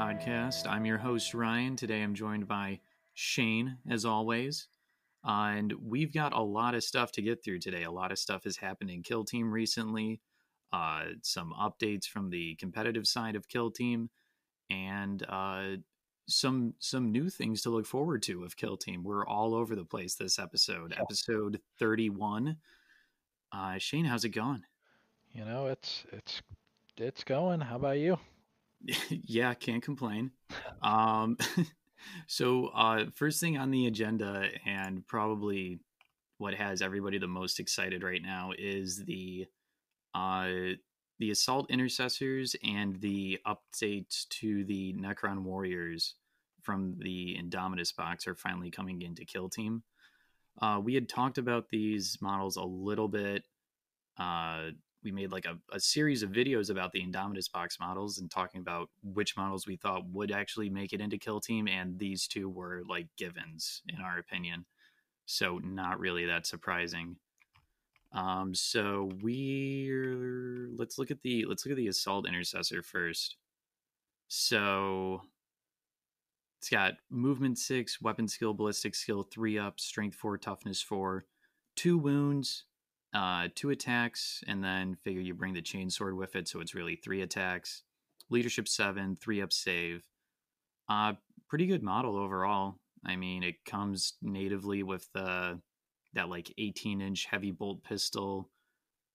Podcast. I'm your host, Ryan. Today I'm joined by Shane, as always. Uh, and we've got a lot of stuff to get through today. A lot of stuff has happened in Kill Team recently, uh, some updates from the competitive side of Kill Team, and uh, some some new things to look forward to of Kill Team. We're all over the place this episode, episode 31. Uh, Shane, how's it going? You know, it's it's it's going. How about you? yeah, can't complain. Um, so, uh, first thing on the agenda, and probably what has everybody the most excited right now, is the uh, the assault intercessors and the updates to the Necron warriors from the Indomitus box are finally coming into Kill Team. Uh, we had talked about these models a little bit uh, we made like a, a series of videos about the Indomitus box models and talking about which models we thought would actually make it into Kill Team, and these two were like givens in our opinion. So not really that surprising. Um, so we're let's look at the let's look at the assault intercessor first. So it's got movement six, weapon skill, ballistic skill three up, strength four, toughness four, two wounds, uh, two attacks, and then figure you bring the chainsword with it, so it's really three attacks. Leadership seven, three up save. Uh, pretty good model overall. I mean, it comes natively with the that like 18 inch heavy bolt pistol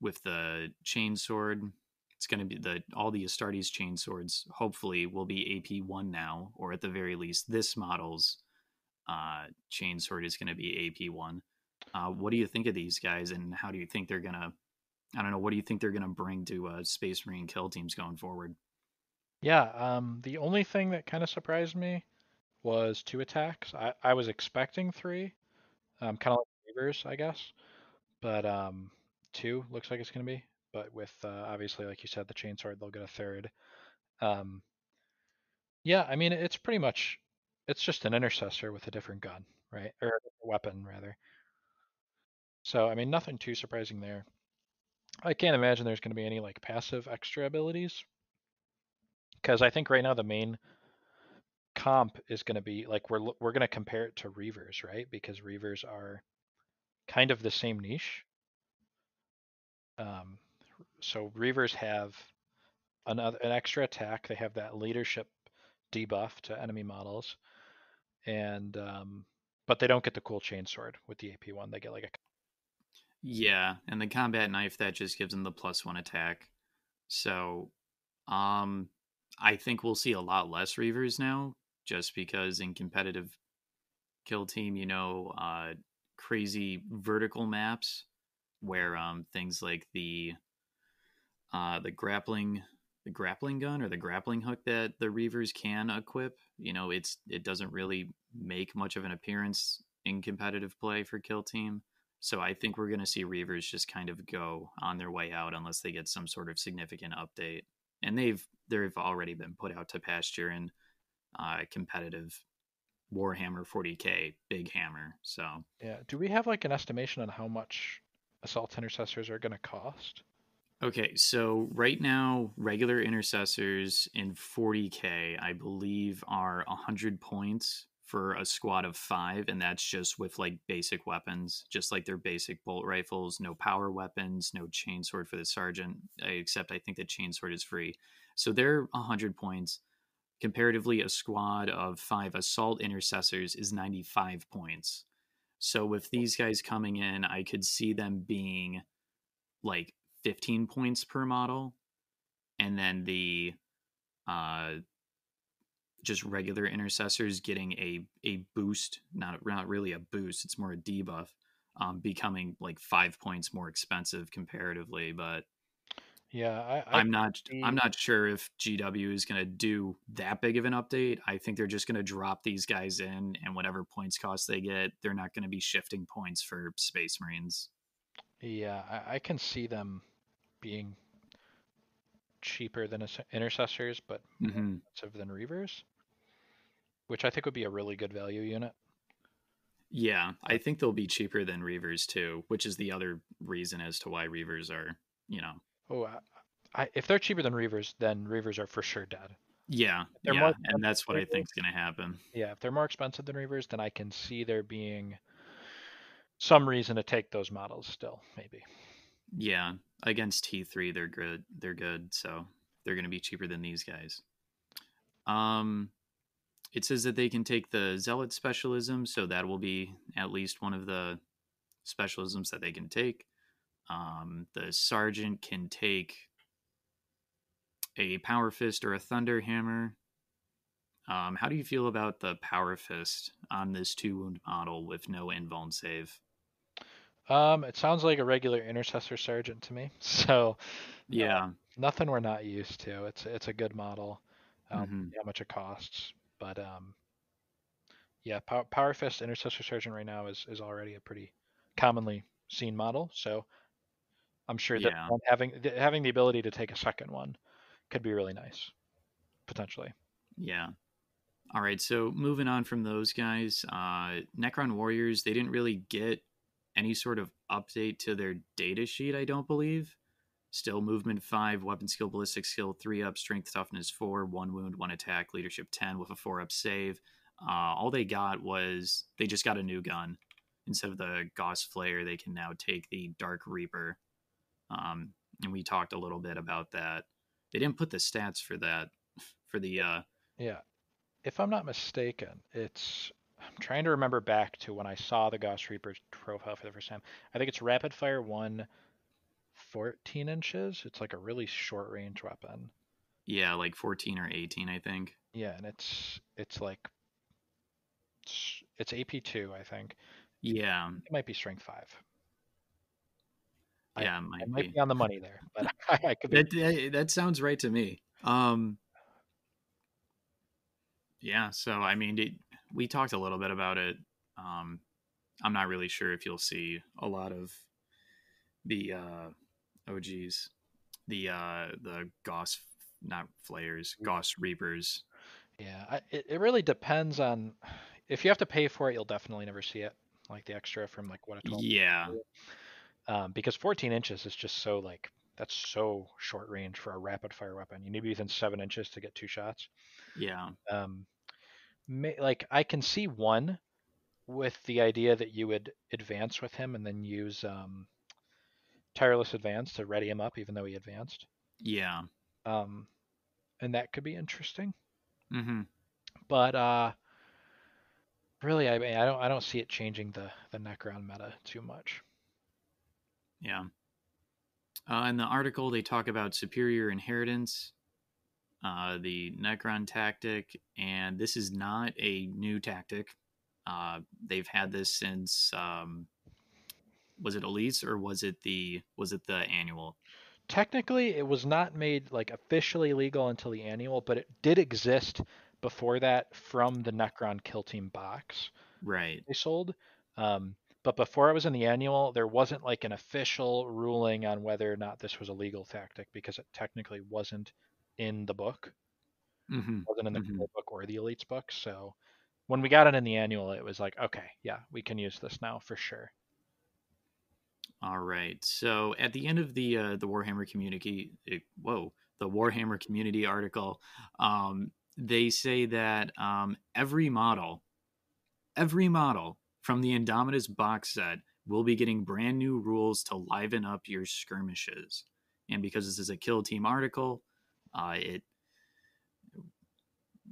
with the chainsword. It's going to be the all the Astartes chainswords. Hopefully, will be AP one now, or at the very least, this model's uh, chainsword is going to be AP one. Uh, what do you think of these guys, and how do you think they're gonna? I don't know. What do you think they're gonna bring to uh, Space Marine kill teams going forward? Yeah, um, the only thing that kind of surprised me was two attacks. I, I was expecting three, um, kind of like Reavers, I guess, but um, two looks like it's gonna be. But with uh, obviously, like you said, the chainsword, they'll get a third. Um, yeah, I mean, it's pretty much it's just an intercessor with a different gun, right, or weapon rather. So, I mean, nothing too surprising there. I can't imagine there's going to be any like passive extra abilities. Because I think right now the main comp is going to be like we're we're going to compare it to Reavers, right? Because Reavers are kind of the same niche. Um, so Reavers have another an extra attack. They have that leadership debuff to enemy models, and um, but they don't get the cool chainsword with the AP one. They get like a yeah, and the combat knife that just gives them the plus one attack. So, um, I think we'll see a lot less Reavers now, just because in competitive kill team, you know, uh, crazy vertical maps where um things like the uh the grappling the grappling gun or the grappling hook that the reavers can equip you know it's it doesn't really make much of an appearance in competitive play for kill team so I think we're going to see Reavers just kind of go on their way out unless they get some sort of significant update. And they've they've already been put out to pasture in uh, competitive Warhammer 40k Big Hammer. So yeah, do we have like an estimation on how much assault intercessors are going to cost? Okay, so right now, regular intercessors in 40k, I believe, are 100 points for a squad of five, and that's just with like basic weapons, just like their basic bolt rifles, no power weapons, no chainsword for the sergeant, except I think the chainsword is free. So they're 100 points. Comparatively, a squad of five assault intercessors is 95 points. So with these guys coming in, I could see them being like 15 points per model. And then the uh just regular intercessors getting a a boost, not not really a boost, it's more a debuff, um, becoming like five points more expensive comparatively. But yeah, I, am not I'm not sure if GW is going to do that big of an update. I think they're just going to drop these guys in, and whatever points cost they get, they're not going to be shifting points for Space Marines. Yeah, I, I can see them being cheaper than intercessors, but mm-hmm. expensive than reavers which I think would be a really good value unit. Yeah, I think they'll be cheaper than Reavers too, which is the other reason as to why Reavers are, you know. Oh, I, I, if they're cheaper than Reavers, then Reavers are for sure dead. Yeah, yeah, and that's what than I think is going to happen. Yeah, if they're more expensive than Reavers, then I can see there being some reason to take those models still, maybe. Yeah, against T3 they're good. They're good, so they're going to be cheaper than these guys. Um it says that they can take the zealot specialism, so that will be at least one of the specialisms that they can take. Um the sergeant can take a power fist or a thunder hammer. Um, how do you feel about the power fist on this two wound model with no invuln save? Um, it sounds like a regular intercessor sergeant to me. So Yeah, nothing we're not used to. It's it's a good model. Um, Mhm. How much it costs, but um, yeah, power, power fist intercessor sergeant right now is is already a pretty commonly seen model. So I'm sure that Yeah. having having the ability to take a second one could be really nice, potentially. Yeah. All right. So moving on from those guys, uh, Necron Warriors, they didn't really get any sort of update to their data sheet, I don't believe. Still movement five, weapon skill, ballistic skill three up, strength toughness four, one wound, one attack, leadership 10 with a four up save. Uh, all they got was they just got a new gun. Instead of the Gauss Flayer, they can now take the Dark Reaper. Um, and we talked a little bit about that. They didn't put the stats for that, for the uh, Yeah. If I'm not mistaken, it's I'm trying to remember back to when I saw the Gauss Reaper profile for the first time. I think it's rapid fire one 14 inches. It's like a really short range weapon. Yeah, like 14 or 18, I think. Yeah, and it's it's like it's, it's AP two, I think. Yeah, It might be strength five. I- yeah, it I might might be. be on the money there, but I, I could be. That, that that sounds right to me. Um, yeah. So I mean, it, we talked a little bit about it. Um, I'm not really sure if you'll see a lot of the uh, oh geez, the uh, the Gauss not flayers, Gauss Reapers. Yeah, I, it it really depends on if you have to pay for it, you'll definitely never see it, like the extra from like what a 12 Yeah, um, because 14 inches is just so like that's so short range for a rapid fire weapon. You need to be within seven inches to get two shots. yeah, Um, may, like I can see one with the idea that you would advance with him and then use um, tireless advance to ready him up, even though he advanced. yeah. Um, and that could be interesting. Mm-hmm. But uh, really, I mean, I don't I don't see it changing the the Necron meta too much. Yeah. Uh, in the article, they talk about superior inheritance, uh, the Necron tactic, and this is not a new tactic. Uh, they've had this since um, was it Elites or was it the was it the annual? technically it was not made like officially legal until the annual, but it did exist before that from the Necron Kill Team box Right. they sold. Um, but before it was in the annual, there wasn't like an official ruling on whether or not this was a legal tactic because it technically wasn't in the book, hmm wasn't in the Mhm. core book or the elites book. So when we got it in the annual, it was like, okay, yeah, we can use this now for sure. All right. So at the end of the uh, the Warhammer community, it, whoa, the Warhammer community article, um, they say that um, every model, every model from the Indomitus box set will be getting brand new rules to liven up your skirmishes. And because this is a kill team article, uh, it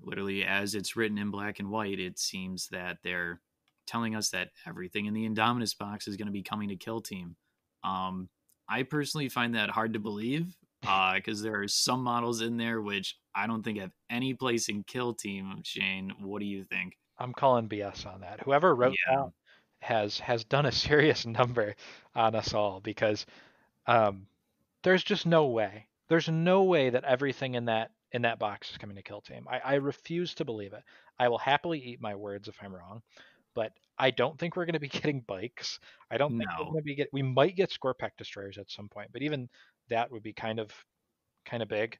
literally as it's written in black and white, it seems that they're telling us that everything in the Indomitus box is going to be coming to Kill Team. Um, I personally find that hard to believe because there are some models in there which I don't think have any place in Kill Team. Shane, what do you think? I'm calling BS on that. Whoever wrote Yeah. that has has done a serious number on us all because um, there's just no way. There's no way that everything in that in that box is coming to kill team. I, I refuse to believe it. I will happily eat my words if I'm wrong, but I don't think we're going to be getting bikes. I don't think we're going to be get. We might get Skorpekh destroyers at some point, but even that would be kind of kind of big.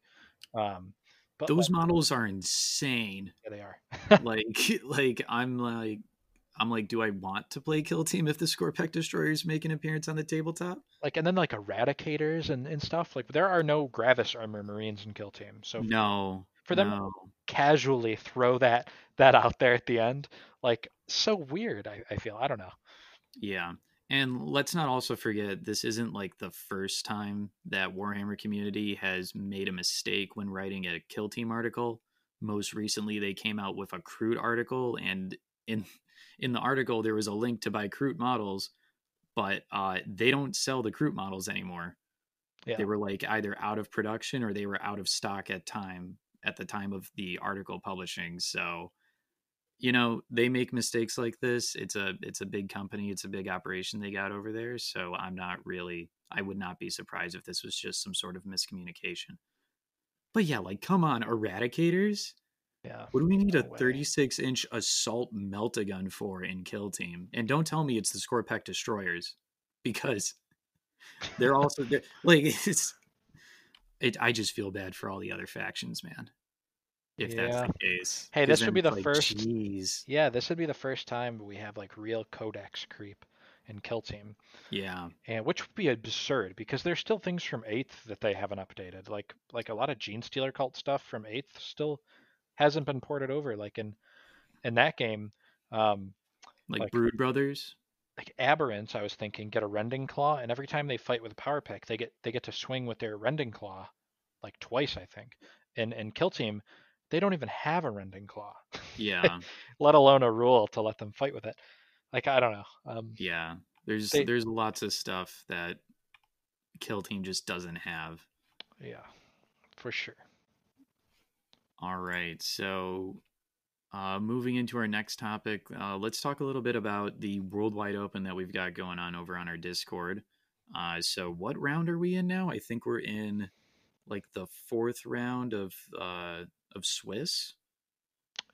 Um, but Those like, models are insane. yeah, they are. like, like I'm like, I'm like, do I want to play Kill Team if the Skorpekh Destroyers make an appearance on the tabletop? like and then like eradicators and, and stuff like there are no gravis armor marines in kill team so No, for them no. casually throw that that out there at the end. Like so weird. I, I feel. I don't know. Yeah. And let's not also forget this isn't like the first time that Warhammer community has made a mistake when writing a kill team article. Most recently they came out with a Kroot article and in in the article there was a link to buy Kroot models, but uh, they don't sell the Kroot models anymore. Yeah. They were like either out of production or they were out of stock at time at the time of the article publishing. So you know they make mistakes like this it's a it's a big company it's a big operation they got over there so i'm not really i would not be surprised if this was just some sort of miscommunication but yeah like come on eradicators Yeah. what do we need No a way. 36 inch assault melt-a-gun for in kill team and don't tell me it's the Skorpekh destroyers because they're also they're, like it's it i just feel bad for all the other factions man if that's the case Hey, this would be the like, first- jeez. Yeah, this would be the first time we have like real codex creep in Kill Team. yeah. And which would be absurd because there's still things from eighth that they haven't updated. Like like a lot of gene stealer cult stuff from eighth still hasn't been ported over like in in that game um like, Like- brood brothers? like aberrants i was thinking get a rending claw and every time they fight with a power pick they get they get to swing with their rending claw like twice i think and and kill team they don't even have a rending claw. Yeah. Let alone a rule to let them fight with it. Like i don't know um yeah there's They- there's lots of stuff that kill team just doesn't have. Yeah for sure. All right so uh, moving into our next topic uh, let's talk a little bit about the worldwide open that we've got going on over on our discord. Uh, so what round are we in now? I think we're in like the fourth round of uh, of swiss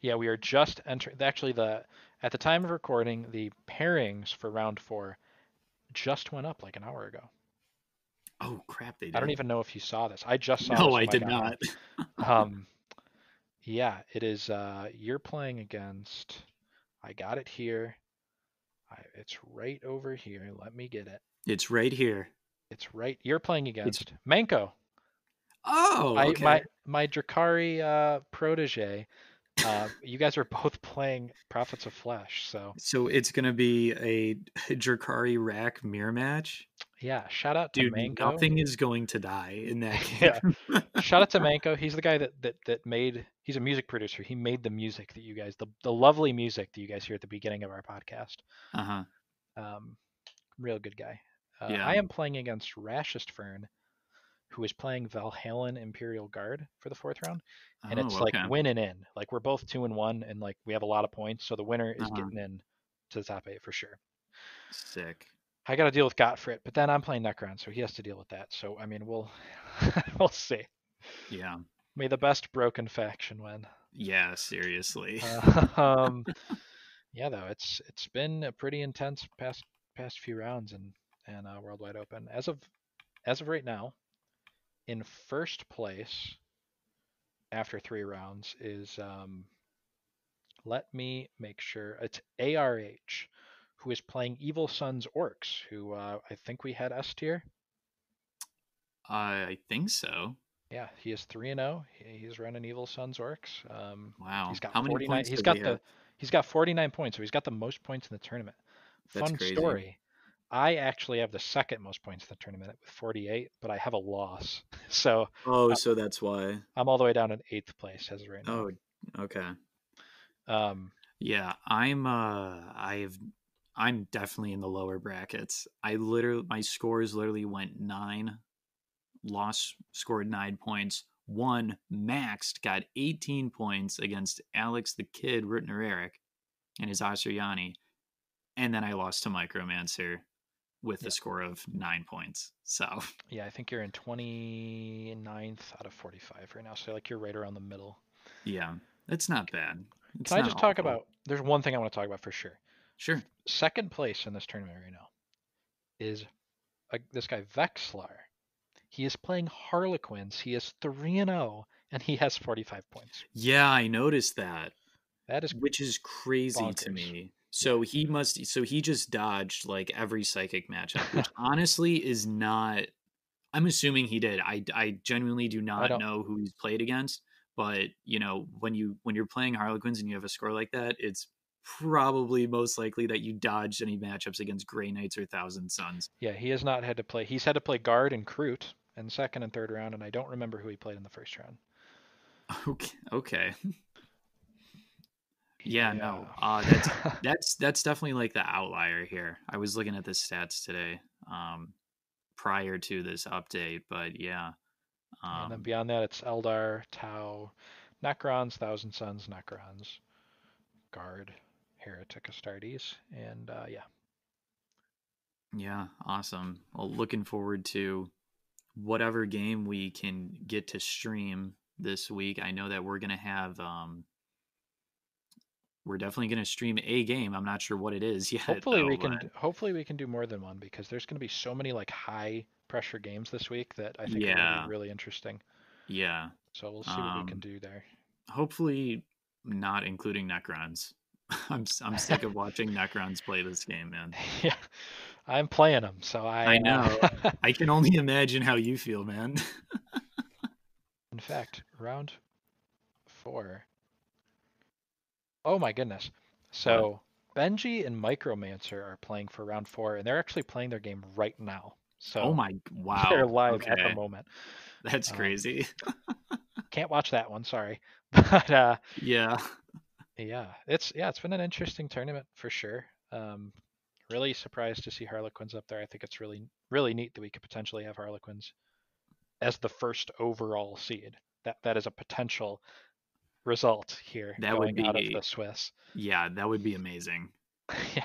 Yeah, we are just entering. Actually, the at the time of recording, the pairings for round four just went up like an hour ago. oh crap they did I don't even know if you saw this. I just saw. no i did home. not Um, yeah, it is. Uh, you're playing against. I got it here. I, it's right over here. Let me get it. it's right here It's right. You're playing against Manko. Oh okay. my my Drukhari uh, protege. Uh, you guys are both playing Prophets of Flesh, so So it's gonna be a Drukhari Wrack mirror match. yeah. Shout out to Dude, Manko. nothing is going to die in that Yeah. game. Shout out to Manko. He's the guy that, that that made. He's a music producer. He made the music that you guys, the the lovely music that you guys hear at the beginning of our podcast. uh-huh. Um, real good guy. Uh, Yeah. I am playing against Rashest Fern, who is playing Valhallan Imperial Guard for the fourth round, and it's Oh, okay. like winning in. Like we're both two and one, and like we have a lot of points, so the winner is Uh-huh. getting in to the top eight for sure. sick. I got to deal with Gottfried, but then I'm playing Necron, so he has to deal with that. So I mean, we'll we'll see. Yeah. May the best broken faction win. Yeah, seriously. Uh, um, yeah, though it's it's been a pretty intense past past few rounds and and uh, worldwide open as of as of right now. In first place, after three rounds, is um, let me make sure it's ARH, who is playing Evil Sunz Orks, who uh, I think we had S tier. I think so. Yeah, he is three and zero. He's running Evil Sunz Orks. Um, Wow. He's got How many 49. points He's got he the have? he's got 49 points, so he's got the most points in the tournament. That's Fun crazy. story. I actually have the second most points in the tournament with 48, but I have a loss. So Oh, so that's why. I'm all the way down in eighth place as of right now. Oh, okay. Um, Yeah, I'm uh I've I'm definitely in the lower brackets. I literally my scores literally went 9 lost scored 9 points. One maxed got 18 points against Alex the Kid Rutner Eric and his Asuryani. And then I lost to Micromancer with Yeah. a score of 9 points. So, yeah, I think you're in 29th out of 45 right now. So like you're right around the middle. yeah, it's not bad. It's Can I not just talk about? There's one thing I want to talk about for sure. Sure. Second place in this tournament right now is uh, this guy Vexlar. He is playing Harlequins. He is three and zero, and he has 45 points. Yeah, I noticed that. That is which is crazy to me. So he must so he just dodged like every psychic matchup, which honestly is not I'm assuming he did. I I genuinely do not know who he's played against, but you know when you when you're playing Harlequins and you have a score like that, it's probably most likely that you dodged any matchups against Grey Knights or Thousand Sons. Yeah, he has not had to play. He's had to play guard and Kroot in second and third round, and I don't remember who he played in the first round. Okay. Okay. Yeah, yeah. no. Uh, that's that's that's definitely like the outlier here. I was looking at the stats today, um, prior to this update, but yeah. Um, and then um beyond that, it's Eldar, Tau, Necrons, Thousand Sons, Necrons, Guard, Heretic Astartes, and uh, yeah. Yeah, awesome. Well, looking forward to whatever game we can get to stream this week. I know that we're gonna have um, we're definitely going to stream a game. I'm not sure what it is yet. Hopefully though, we can. But... Hopefully we can do more than one because there's going to be so many like high pressure games this week that I think yeah. are really interesting. Yeah. So we'll see um, what we can um, do there. Hopefully, not including Necrons. I'm I'm sick of watching Necrons play this game, man. Yeah, I'm playing them, so I. I know. I can only imagine how you feel, man. In fact, round four Oh my goodness. So Benji and Micromancer are playing for round four, and they're actually playing their game right now. So oh my wow, they're live okay. at the moment. That's um, crazy. can't watch that one, sorry. But uh, yeah, yeah, it's yeah, it's been an interesting tournament for sure. Um, really surprised to see Harlequins up there. I think it's really really neat that we could potentially have Harlequins as the first overall seed. That that is a potential result here. That would be out of the Swiss. Yeah, that would be amazing. yeah.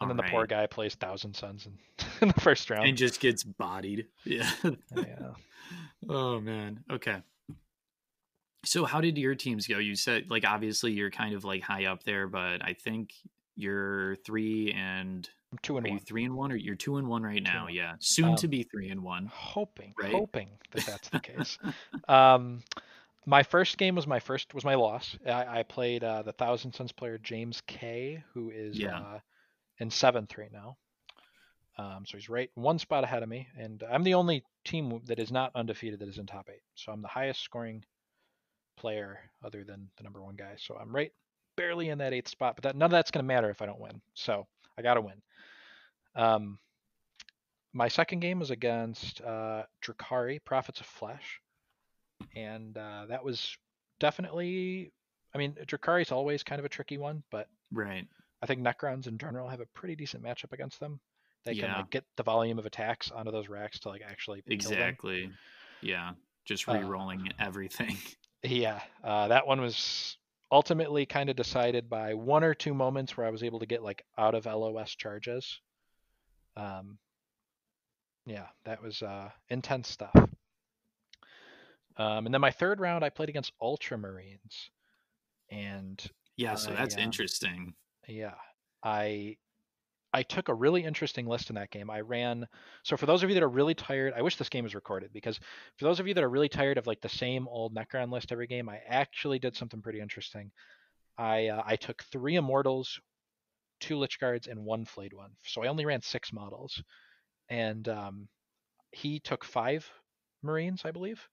And All then the right. poor guy plays Thousand Sons in, in, the first round and just gets bodied. Yeah. yeah. oh man. Okay. So how did your teams go? You said like obviously you're kind of like high up there, but I think you're three and I'm two and Are one. You three and one, or you're two and one right now? Yeah, soon um, to be three and one. Hoping, right? hoping that that's the case. um, my first game was my first was my loss. I, I played uh, the Thousand Sons player James K, who is yeah. uh, in seventh right now. Um, so he's right one spot ahead of me, and I'm the only team that is not undefeated that is in top eight. So I'm the highest scoring player other than the number one guy. So I'm right barely in that eighth spot, but that, none of that's going to matter if I don't win. So I got to win. Um, my second game was against uh, Drukhari, Prophets of Flesh and uh, that was definitely. I mean, Drukhari is always kind of a tricky one, but right. I think Necrons in general have a pretty decent matchup against them. They yeah. can like get the volume of attacks onto those Wracks to like actually exactly. Yeah, just uh, re-rolling uh, everything. Yeah, uh, that one was ultimately kind of decided by one or two moments where I was able to get like out of LOS charges. Um, yeah, that was uh, intense stuff. Um, and then my third round, I played against Ultramarines, and yeah, so I, that's um, interesting. Yeah, I I took a really interesting list in that game. I ran so for those of you that are really tired, I wish this game was recorded because for those of you that are really tired of like the same old Necron list every game, I actually did something pretty interesting. I uh, I took three Immortals, two Lych Guards, and one Flayed One. So I only ran six models, and um, he took five Marines, I believe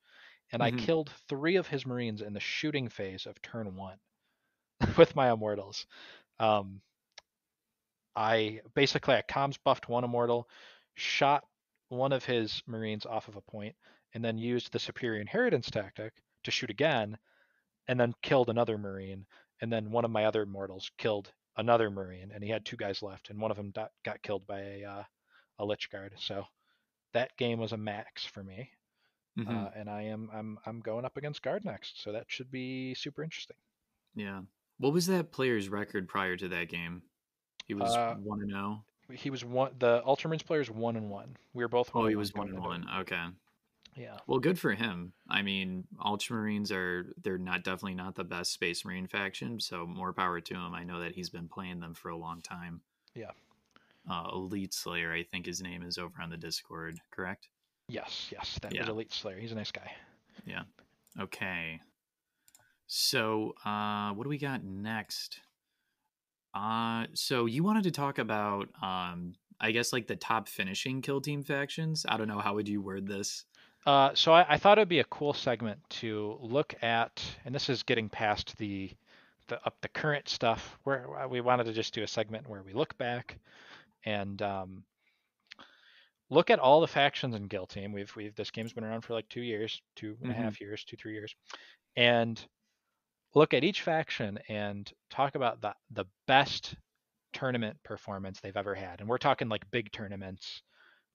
and mm-hmm. I killed three of his Marines in the shooting phase of turn one with my Immortals. Um, I basically I comms buffed one Immortal, shot one of his Marines off of a point, and then used the Superior Inheritance tactic to shoot again, and then killed another Marine, and then one of my other Immortals killed another Marine, and he had two guys left, and one of them got, killed by a uh, a Lych Guard. So that game was a max for me. Mm-hmm. Uh, and I am I'm I'm going up against Guard next, so that should be super interesting. Yeah. What was that player's record prior to that game? He was uh, one and zero. Oh? He was one. The Ultramarines player's one and one. We were both. Oh, he was one and one. Okay. Yeah. Well, good for him. I mean, Ultramarines are they're not definitely not the best Space Marine faction, so more power to him. I know that he's been playing them for a long time. Yeah. Uh, Elite Slayer, I think his name is over on the Discord. Correct. Yes, yes, that yeah. was Elite Slayer. He's a nice guy. Yeah. Okay. So, uh, what do we got next? Uh, so you wanted to talk about, um, I guess like the top finishing kill team factions. I don't know how would you word this. Uh, so I, I thought it'd be a cool segment to look at, and this is getting past the the up the current stuff. Where we wanted to just do a segment where we look back and um, look at all the factions in Kill Team. We've we've this game's been around for like two years, two and a half Mm-hmm. years, two three years, and look at each faction and talk about the the best tournament performance they've ever had. And we're talking like big tournaments,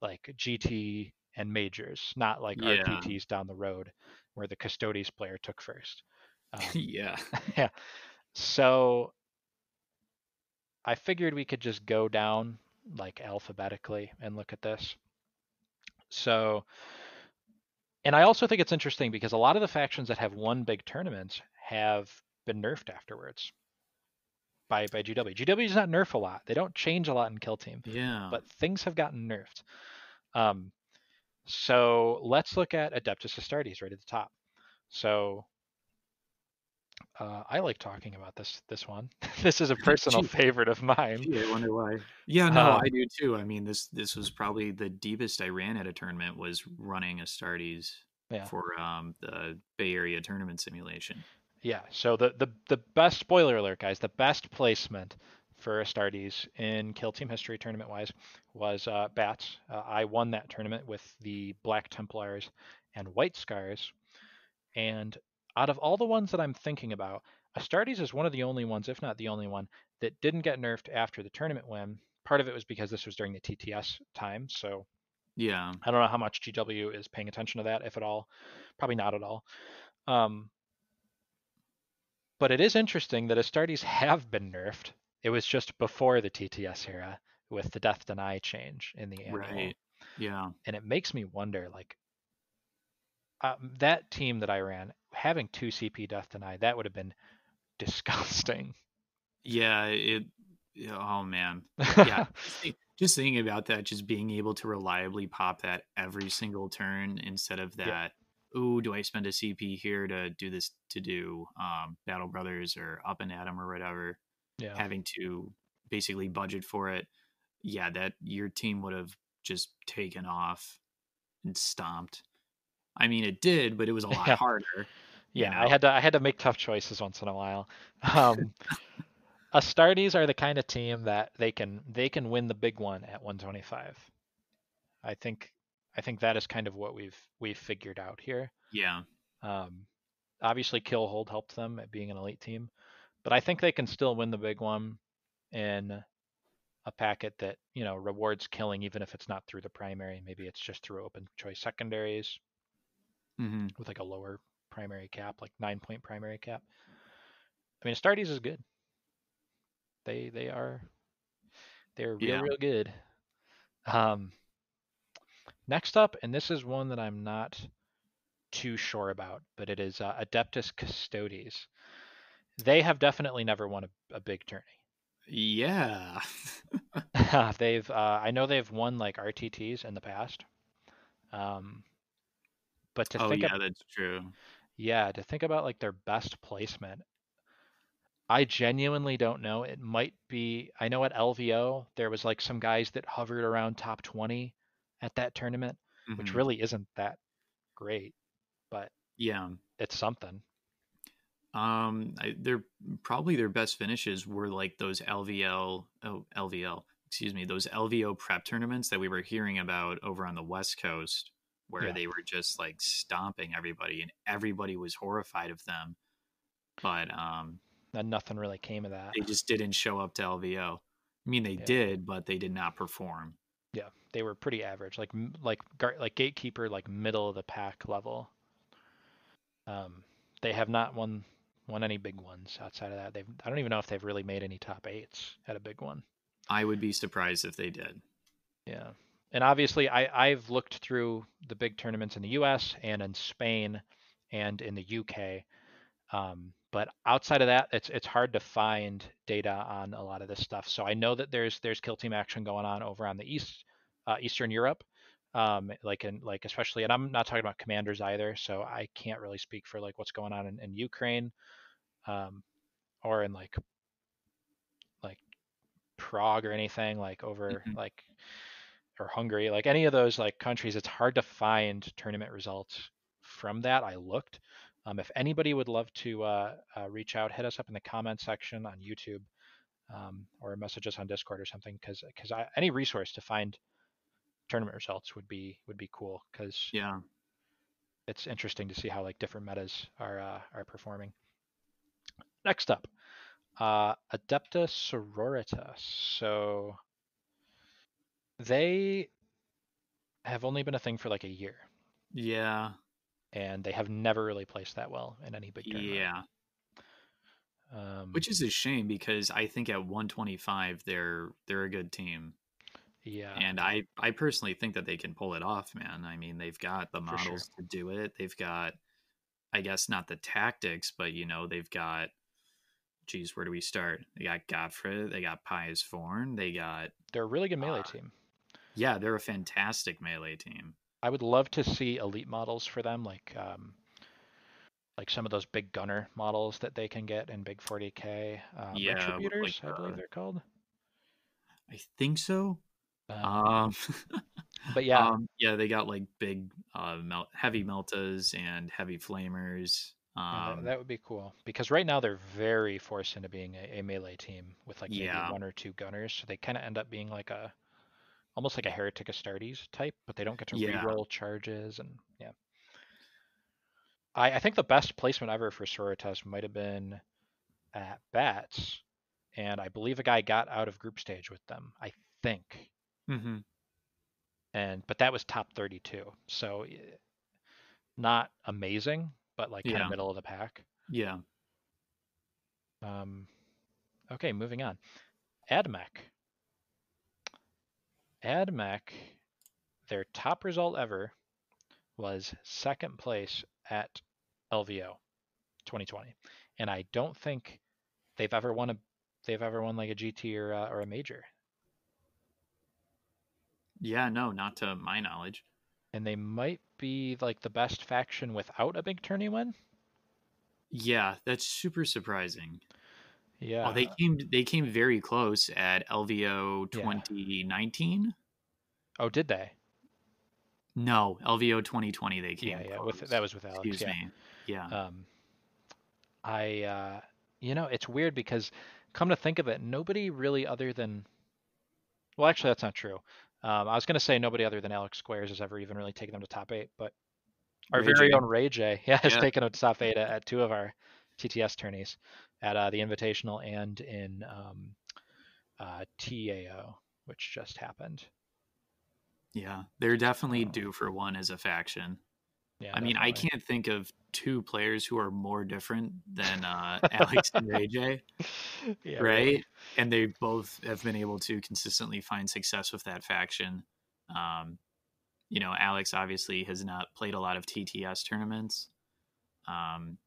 like GT and majors, not like Yeah. RTTs down the road where the Custodes player took first. Um, yeah. yeah. So I figured we could just go down like alphabetically and look at this. So, and I also think it's interesting because a lot of the factions that have won big tournaments have been nerfed afterwards by by GW. GW does not nerf a lot. They don't change a lot in Kill Team, Yeah. but things have gotten nerfed. Um, so let's look at Adeptus Astartes right at the top. So uh, I like talking about this this one. this is a personal Gee. favorite of mine. Gee, I wonder why. Yeah, no, Um, I do too. I mean, this this was probably the deepest I ran at a tournament was running Astartes Yeah. for um, the Bay Area tournament simulation. Yeah. So the the the best spoiler alert, guys. The best placement for Astartes in Kill Team history tournament wise was uh, Bats. Uh, I won that tournament with the Black Templars and White Scars. And out of all the ones that I'm thinking about, Astartes is one of the only ones, if not the only one, that didn't get nerfed after the tournament win. Part of it was because this was during the TTS time, so Yeah. I don't know how much GW is paying attention to that, if at all. Probably not at all. Um, but it is interesting that Astartes have been nerfed. It was just before the TTS era with the Death Deny change in the annual. Right. Yeah. And it makes me wonder, like, uh, that team that I ran, having two CP Death Deny, that would have been disgusting. Yeah. It. Oh man. Yeah. just, thinking about that, just being able to reliably pop that every single turn instead of Yeah. that. Ooh, do I spend a CP here to do this to do um, Battle Brothers or Up and Atom or whatever? yeah. having to basically budget for it, yeah, that your team would have just taken off and stomped. I mean, it did, but it was a lot Yeah. harder. Yeah, I had to I had to make tough choices once in a while. Um, Astartes are the kind of team that they can they can win the big one at 125. I think I think that is kind of what we've we've figured out here. Yeah, Um, obviously, Kill Hold helped them at being an elite team, but I think they can still win the big one in a packet that you know rewards killing, even if it's not through the primary. Maybe it's just through open choice secondaries hmm with like a lower primary cap, like nine point primary cap. I mean, Astartes is good. They they are they're real Yeah. real good. Um, next up, and this is one that I'm not too sure about, but it is uh, Adeptus Custodes. They have definitely never won a, a big tourney. yeah, they've uh, I know they've won like RTTs in the past. Um, but to oh think yeah, that's true. Yeah, to think about like their best placement, I genuinely don't know. It might be, I know at LVO, there was like some guys that hovered around top 20 at that tournament, which Mhm. really isn't that great, but yeah. it's something. Um, I, they're probably their best finishes were like those LVL, oh LVL, excuse me, those LVO prep tournaments that we were hearing about over on the West Coast, where Yeah. they were just like stomping everybody, and everybody was horrified of them. But um, And nothing really came of that. they just didn't show up to LVO. I mean, they Yeah. did, but they did not perform. Yeah, they were pretty average, like like like gatekeeper, like middle of the pack level. Um, they have not won won any big ones outside of that. They've I don't even know if they've really made any top eights at a big one. I would be surprised if they did. Yeah. And obviously I, I've looked through the big tournaments in the US and in Spain and in the UK. Um, but outside of that, it's it's hard to find data on a lot of this stuff. So I know that there's there's kill team action going on over on the east uh, Eastern Europe, um, like in like especially, and I'm not talking about commanders either. So I can't really speak for like what's going on in, in Ukraine, um, or in like like Prague or anything like over Mhm. like or Hungary, like any of those like countries, it's hard to find tournament results from that. I looked. Um, if anybody would love to uh, uh, reach out, hit us up in the comment section on YouTube um, or message us on Discord or something, because because any resource to find tournament results would be would be cool. Because yeah, it's interesting to see how like different metas are uh, are performing. Next up, uh, Adepta Sororitas. So they have only been a thing for like a year. Yeah. And they have never really placed that well in any big tournament. Yeah. Um, Which is a shame because I think at 125 they're they're a good team. yeah, And I I personally think that they can pull it off, man. I mean, they've got the For sure. models to do it. They've got I guess not the tactics, but you know, they've got geez, where do we start? They got Godfrey, they got Pious Vorne, they got they're a really good melee uh, team. Yeah, they're a fantastic melee team. I would love to see elite models for them, like um, like some of those big gunner models that they can get in Big 40k. Um, Yeah, Retributors, like, I believe they're called. I think so. Um, Um, but yeah, um, yeah, they got like big, uh, mel- heavy meltas and heavy flamers. yeah, Um, that, that would be cool because right now they're very forced into being a, a melee team with like maybe Yeah. one or two gunners, so they kind of end up being like a almost like a Heretic Astartes type, but they don't get to Yeah. reroll charges and yeah. I, I think the best placement ever for Sororitas might have been at Bats, and I believe a guy got out of group stage with them. I think, Mm-hmm. and but that was top 32, so eh, not amazing, but like kind Yeah. of middle of the pack. Yeah. Um, okay, moving on. AdMech. AdMech, their top result ever was second place at LVO 2020, and I don't think they've ever won a they've ever won like a GT or uh, or a major, Yeah, no, not to my knowledge. and they might be like the best faction without a big tourney win. Yeah, that's super surprising. Yeah, Oh, they came they came very close at LVO Yeah. 2019. oh, did they? No, LVO 2020 they came Yeah, yeah. close. With that was with Alex. Excuse yeah. me. Yeah. Um, I, uh, you know, it's weird because come to think of it, nobody really other than, well, actually, that's not true. Um, I was going to say nobody other than Alex Squares has ever even really taken them to top eight, but our Ray very J. own Ray J, yeah, has Yeah. taken them to top eight at, at two of our TTS tourneys, at uh, the Invitational and in um, uh, TAO, which just happened. yeah, they're definitely Oh. due for one as a faction. Yeah, I mean, I can't think of two players who are more different than uh, Alex and AJ, yeah, right? And they both have been able to consistently find success with that faction. Um, you know, Alex obviously has not played a lot of TTS tournaments. Um,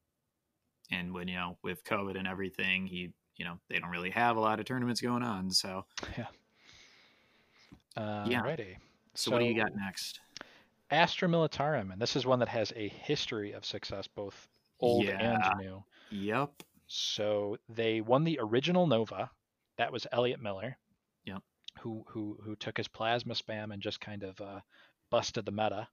and when, you know, with COVID and everything, he, you know, they don't really have a lot of tournaments going on. So, yeah, uh, yeah. Alrighty. so, what do you got next? Astra Militarum, and this is one that has a history of success, both old Yeah. and new. Yep. So they won the original Nova. That was Elliot Miller. Yep. Who who who took his plasma spam and just kind of uh, busted the meta.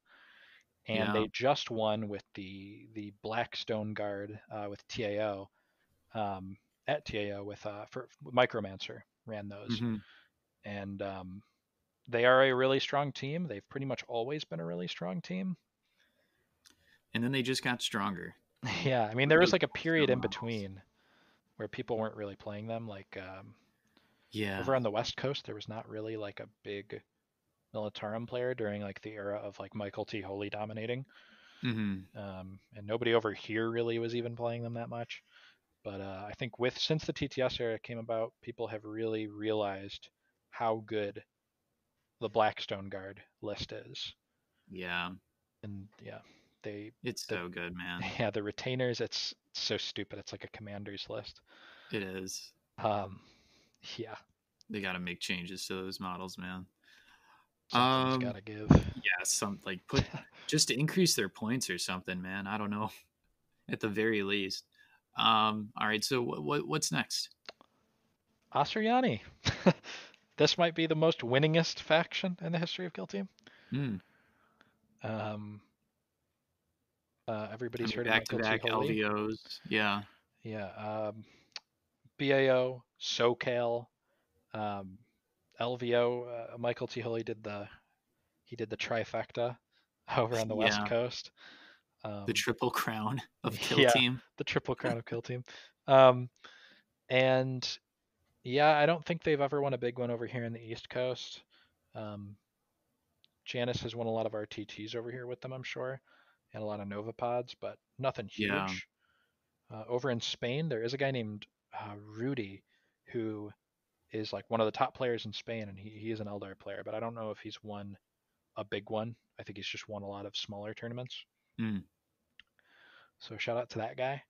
And Yeah. they just won with the the Blackstone Guard uh, with TAO um, at TAO with uh, for Micromancer ran those Mhm. and um, they are a really strong team. They've pretty much always been a really strong team. And then they just got stronger. Yeah, I mean there was like a period in between where people weren't really playing them. Like um, Yeah. over on the West Coast, there was not really like a big Militarum player during like the era of like Michael T. Holy dominating, hmm um, and nobody over here really was even playing them that much. But uh, I think with since the TTS era came about, people have really realized how good the Blackstone Guard list is, Yeah. and yeah, they It's The- so good, man. yeah the retainers. It's so stupid. It's like a commander's list. It is. Um, yeah, They got to make changes to those models, man. Something's Um, got to give. Yeah, some like put just to increase their points or something, man. I don't know. At the very least. Um. All right. So what, what what's next? Asuryani. this might be the most winningest faction in the history of Kill Team. Hmm. Um, uh, everybody's heard back to back LVOs. Yeah. Yeah. Um, BAO, SoCal, um, LVO. Uh, Michael T. Did the he did the trifecta over on the West Coast. Um, The triple crown of Kill yeah. Team. the triple crown of Kill Team. Um, and yeah, I don't think they've ever won a big one over here in the East Coast. Um, Janice has won a lot of RTTs over here with them, I'm sure, and a lot of Nova pods, but nothing huge. Yeah. Uh, over in Spain, there is a guy named uh, Rudy who is like one of the top players in Spain, and he, he is an Eldar player, but I don't know if he's won a big one. I think he's just won a lot of smaller tournaments. Mm. So shout out to that guy.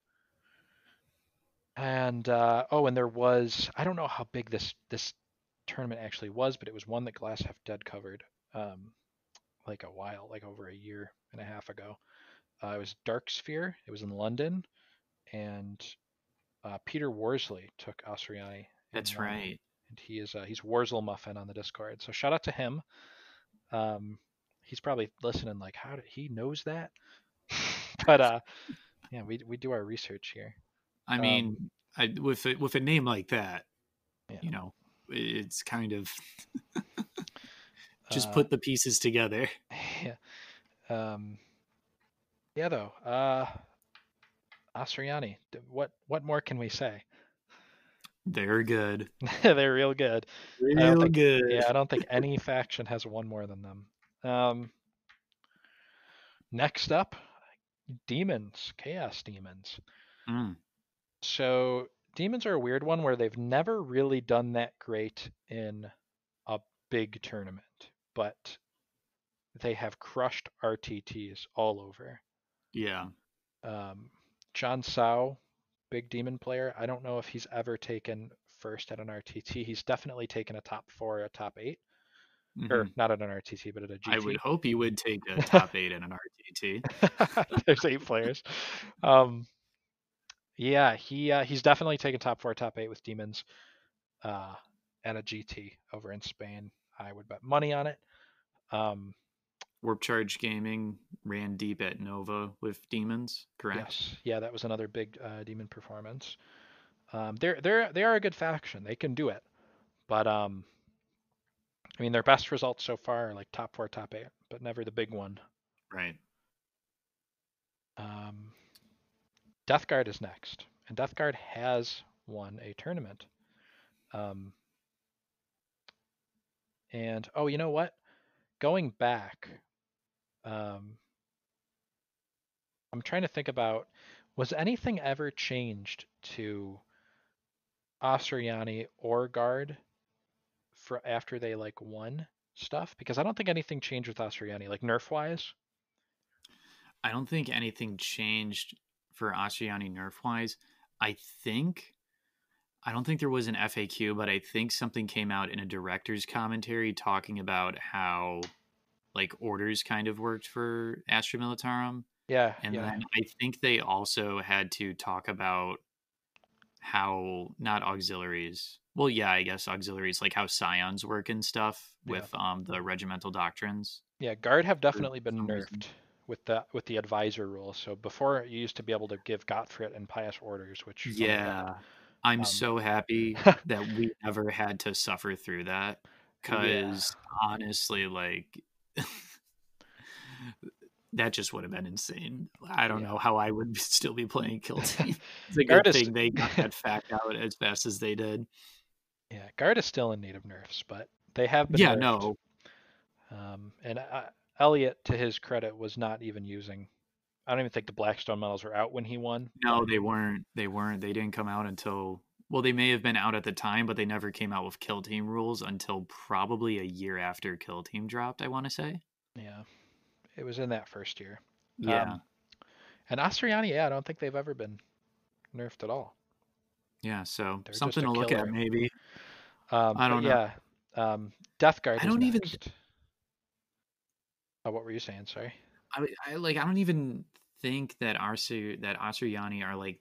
And uh, oh, and there was I don't know how big this this tournament actually was, but it was one that Glass Half Dead covered um, like a while, like over a year and a half ago. Uh, it was Dark Sphere. It was in London, and uh, Peter Worsley took Asuryani. That's uh, right. And he is uh, he's Worsel Muffin on the Discord. So shout out to him. Um, he's probably listening, like, how did he knows that? but uh, yeah, we we do our research here. I um, mean, I, with a, with a name like that, Yeah. you know, it's kind of just Uh, put the pieces together. yeah. Um, yeah, though. Uh, Asuryani. What what more can we say? They're good. They're real good. Real think- good. Yeah, I don't think any faction has one more than them. Um, next up, demons, chaos demons. Mm, So demons are a weird one where they've never really done that great in a big tournament, but they have crushed RTTs all over. yeah. Um, John Sao, big demon player. I don't know if he's ever taken first at an RTT. He's definitely taken a top four, a top 8 or mhm. not at an RTT, but at a GT. I would hope he would take a top eight in an RTT. There's eight players. Um, yeah, he uh, he's definitely taken top four, top eight with demons uh, at a GT over in Spain. I would bet money on it. Um, Warp Charge Gaming ran deep at Nova with demons, correct? yes, yeah, that was another big uh, demon performance. Um, they're they're they are a good faction. They can do it, but um, I mean their best results so far are like top four, top eight, but never the big one. Right. Um, Death Guard is next, and Death Guard has won a tournament. Um, and oh, you know what? Going back, um, I'm trying to think about was anything ever changed to Asuryani or Guard for after they like won stuff? Because I don't think anything changed with Asuryani, like nerf wise. I don't think anything changed for Asuryani nerf wise. I think I don't think there was an FAQ, but I think something came out in a director's commentary talking about how like orders kind of worked for Astra Militarum. Yeah, And yeah. then I think they also had to talk about how not auxiliaries. Well, yeah, I guess auxiliaries like how scions work and stuff Yeah. with um the regimental doctrines. Yeah, guard have definitely been nerfed with the with the advisor rule. So before you used to be able to give Gottfried and pious orders, which Yeah. I'm Um, so happy that we never had to suffer through that Yeah. cuz honestly like that just would have been insane. I don't Yeah. know how I would still be playing Kill Team. It's a good thing they got that FAQ out as fast as they did. yeah, guard is still in need of nerfs, but they have been Yeah, nerfed. no. Um, and Elliot, to his credit, was not even using. I don't even think the Blackstone medals were out when he won. No, they weren't. They weren't. They didn't come out until well, they may have been out at the time, but they never came out with Kill Team rules until probably a year after Kill Team dropped, I want to say. Yeah, it was in that first year. Yeah. Um, and Asuryani, yeah, I don't think they've ever been nerfed at all. yeah, so they're something to look killer. at maybe. Um, I don't know. Yeah, um, Death Guard. I don't even- Oh, what were you saying? Sorry. I, I like I don't even think that Arsu that Asuryani are like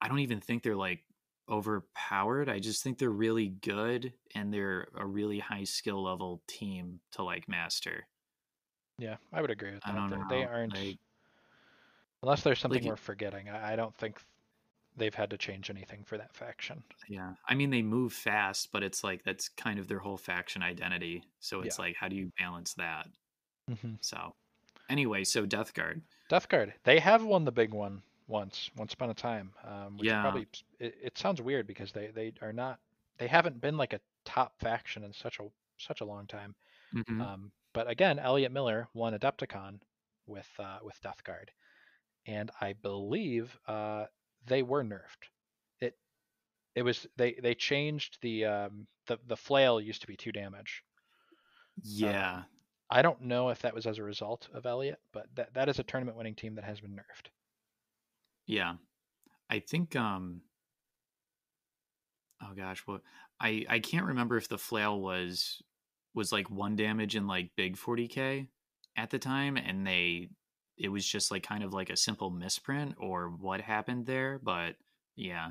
I don't even think they're like overpowered. I just think they're really good and they're a really high skill level team to like master. Yeah, I would agree with I that. don't They, know. they aren't Like, unless there's something like we're forgetting. I, I don't think they've had to change anything for that faction. yeah. I mean they move fast, but it's like that's kind of their whole faction identity. So it's Yeah. like how do you balance that? hmm So anyway, so Death Guard. Death Guard. They have won the big one once, once upon a time. Um, Yeah. probably it, it sounds weird because they they are not they haven't been like a top faction in such a such a long time. Mhm. Um, but again, Elliot Miller won Adepticon with uh, with Death Guard, and I believe uh, they were nerfed. It it was they they changed the um, the the flail used to be two damage. yeah. I don't know if that was as a result of Elliot, but that that is a tournament winning team that has been nerfed. Yeah. I think um oh gosh, what I I can't remember if the flail was was like one damage in like big 40k at the time and they it was just like kind of like a simple misprint or what happened there, but yeah.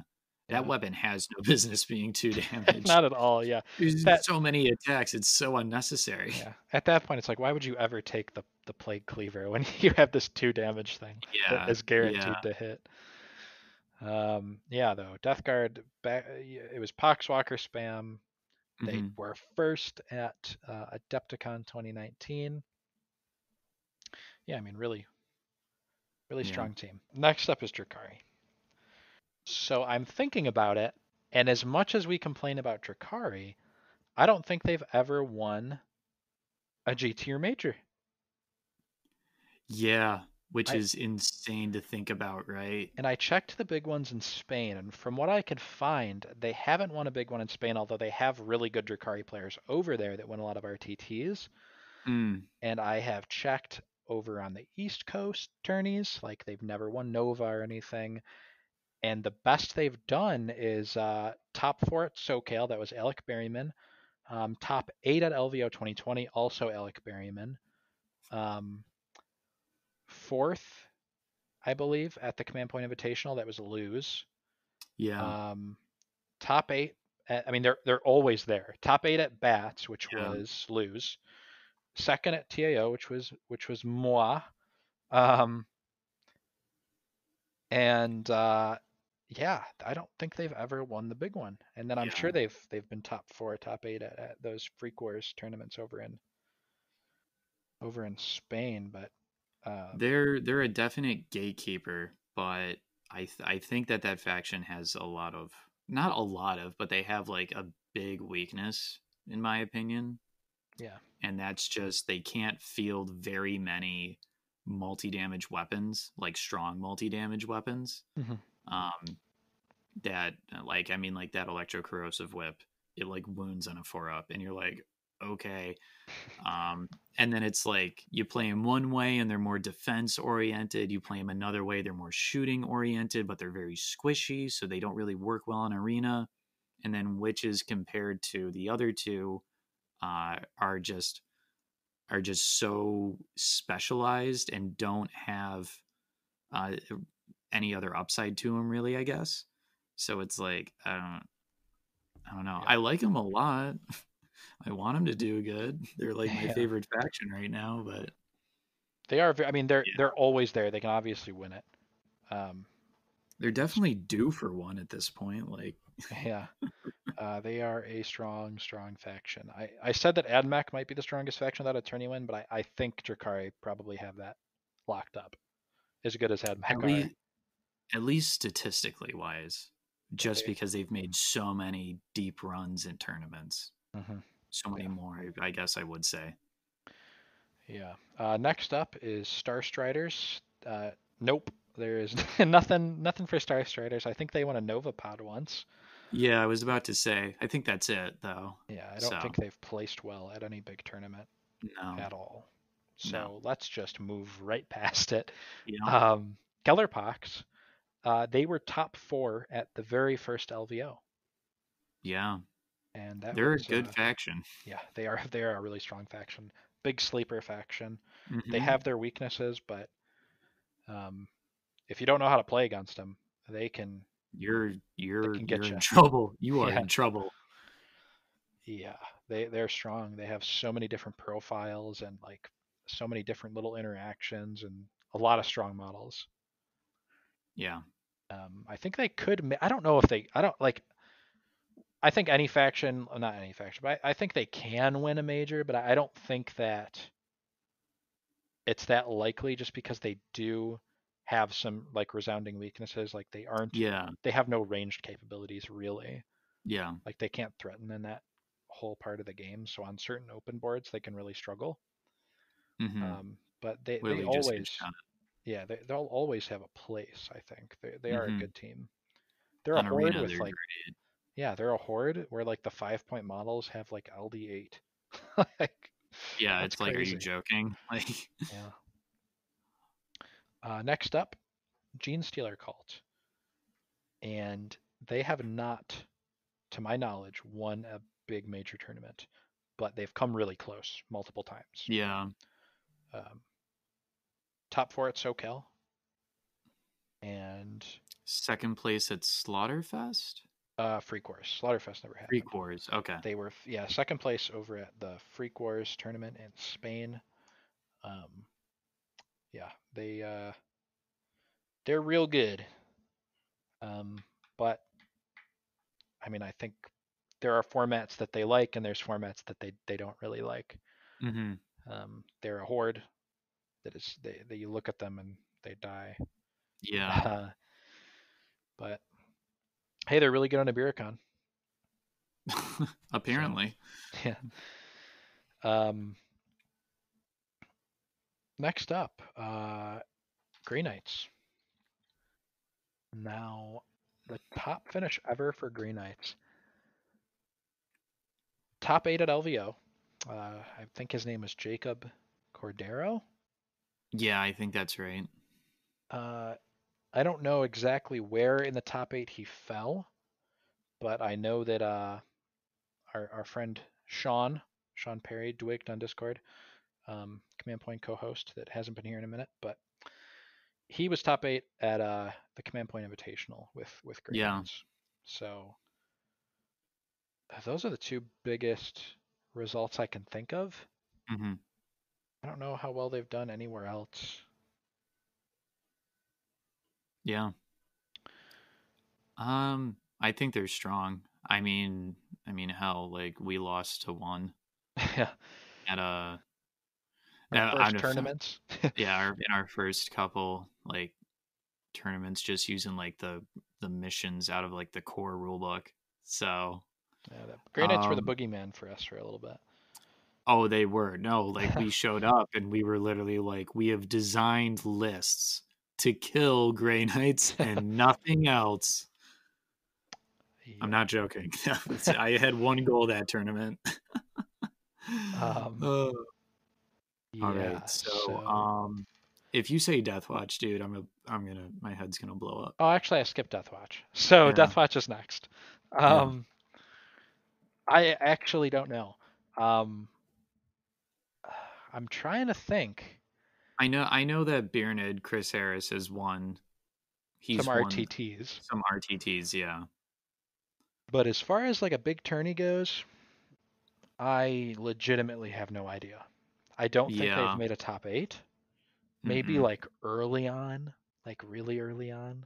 That Yeah. weapon has no business being two damage. Not at all. Yeah. There's that- so many attacks, it's so unnecessary. Yeah. At that point, it's like, why would you ever take the the plague cleaver when you have this two damage thing Yeah. that is guaranteed yeah. to hit? Um. Yeah. Though Death Guard, back, it was Poxwalker spam. They Mhm. were first at uh, Adepticon 2019. Yeah, I mean, really, really Yeah. strong team. Next up is Drukhari. So I'm thinking about it, and as much as we complain about Drukhari, I don't think they've ever won a G tier major. Yeah, which I- is insane to think about, right? And I checked the big ones in Spain, and from what I could find, they haven't won a big one in Spain, although they have really good Drukhari players over there that win a lot of RTTs. Mm, and I have checked over on the East Coast tourneys, like they've never won Nova or anything. And the best they've done is uh, top four at SoCal, that was Alec Berryman. Um, top eight at LVO 2020, also Alec Berryman. Um, fourth, I believe, at the Command Point Invitational, that was Lose. yeah. Um, top eight. At, I mean, they're they're always there. Top eight at Bats, which Yeah. was lose. Second at TAO, which was which was moi. Um, and uh, yeah, I don't think they've ever won the big one. And then I'm sure they've they've been top four, top eight at, at those Freak Wars tournaments over in over in Spain. But uh, They're they're a definite gatekeeper, but I th- I think that that faction has a lot of not a lot of, but they have like a big weakness in my opinion, yeah, and that's just they can't field very many multi-damage weapons, like strong multi-damage weapons. Mhm. Um that like I mean like that electro corrosive whip, it like wounds on a four up and you're like okay um and then it's like you play them one way and they're more defense oriented you play them another way they're more shooting oriented but they're very squishy so they don't really work well in arena and then witches compared to the other two uh are just are just so specialized and don't have uh any other upside to them really i guess. So it's like i don't i don't know. Yeah. i like them a lot I want them to do good. They're like my Yeah. favorite faction right now, but they are. I mean, they're Yeah. they're always there. They can obviously win it. Um, they're definitely due for one at this point. Like, Yeah. Uh, they are a strong, strong faction. I, I said that AdMech might be the strongest faction without a tourney win, but I, I think Drukhari probably have that locked up. As good as AdMech at are. least, at least statistically wise, just they- because they've made so many deep runs in tournaments, Mhm. so many Yeah. more. I I guess I would say. Yeah. Uh, next up is Star Striders. Uh, nope. There is nothing nothing for Star Striders. I think they won a Nova Pod once. Yeah, I was about to say. I think that's it, though. Yeah, I don't So. think they've placed well at any big tournament No. at all. So No. let's just move right past it. Yeah. Um, Gellerpox, uh, they were top four at the very first LVO, yeah. And that They're was, a good uh, faction. yeah, they are they are a really strong faction, big sleeper faction. They Mhm. have their weaknesses, but um, if you don't know how to play against them, they can you're you're can you're get in trouble. You are Yeah. in trouble. Yeah, they they're strong. They have so many different profiles and like so many different little interactions and a lot of strong models. Yeah. Um, I think they could. I don't know if they. I don't like. I think any faction, not any faction, but I, I think they can win a major. But I don't think that it's that likely, just because they do have some like resounding weaknesses. Like they aren't. Yeah. They have no ranged capabilities really. Yeah. Like they can't threaten in that whole part of the game. So on certain open boards, they can really struggle. hmm Um, but they, Literally they always yeah they, they'll always have a place i think they, they are Mhm. a good team they're On a horde with like great. Yeah they're a horde where like the five point models have like ld8 like Yeah, it's like, are you joking? Like, yeah. Uh, next up gene stealer cult. And they have not to my knowledge won a big major tournament but they've come really close multiple times. Yeah, um, top four at socal. And second place at Slaughterfest. Uh, Freak Wars. Slaughterfest never had. Freak Wars. Okay. They were yeah second place over at the Freak Wars tournament in Spain. Um, yeah, they uh, they're real good. Um, but I mean, I think there are formats that they like, and there's formats that they they don't really like. hmm Um, they're a horde that is they, they you look at them and they die. Yeah. Uh, but hey, they're really good on Ibiricon. Apparently. Yeah. Um, next up, uh, Grey Knights. Now, the top finish ever for Grey Knights. Top eight at LVO. Uh, I think his name is Jacob Cordero. Yeah, I think that's right. Uh, I don't know exactly where in the top eight he fell, but I know that uh, our our friend Sean Sean Perry Dwigged on Discord, um, Command Point co-host that hasn't been here in a minute, but he was top eight at uh, the Command Point Invitational with with Great Yeah. So uh, those are the two biggest results I can think of. hmm I don't know how well they've done anywhere else. Yeah. Um, I think they're strong. I mean, I mean, hell, like we lost to one yeah, at a our Yeah, first tournaments. yeah our, in our first couple like tournaments, just using like the the missions out of like the core rulebook. So, Yeah, the Grey Knights were the Um, boogeyman for us for a little bit. oh, they were no, like we showed up and we were literally like, we have designed lists to kill Grey Knights and nothing else. I'm not joking. I had one goal that tournament. Um, Uh, Yeah, all right, so, um, if you say Death Watch, dude, I'm a, I'm gonna, my head's gonna blow up. oh, actually, I skipped Death Watch. So Yeah. Death Watch is next. Um, I actually don't know. Um, I'm trying to think. I know, I know that Bearnid Chris Harris has won. He's some won RTTs, some RTTs, yeah. but as far as like a big tourney goes, I legitimately have no idea. I don't think Yeah. they've made a top eight. Maybe Mm-mm. like early on, like really early on,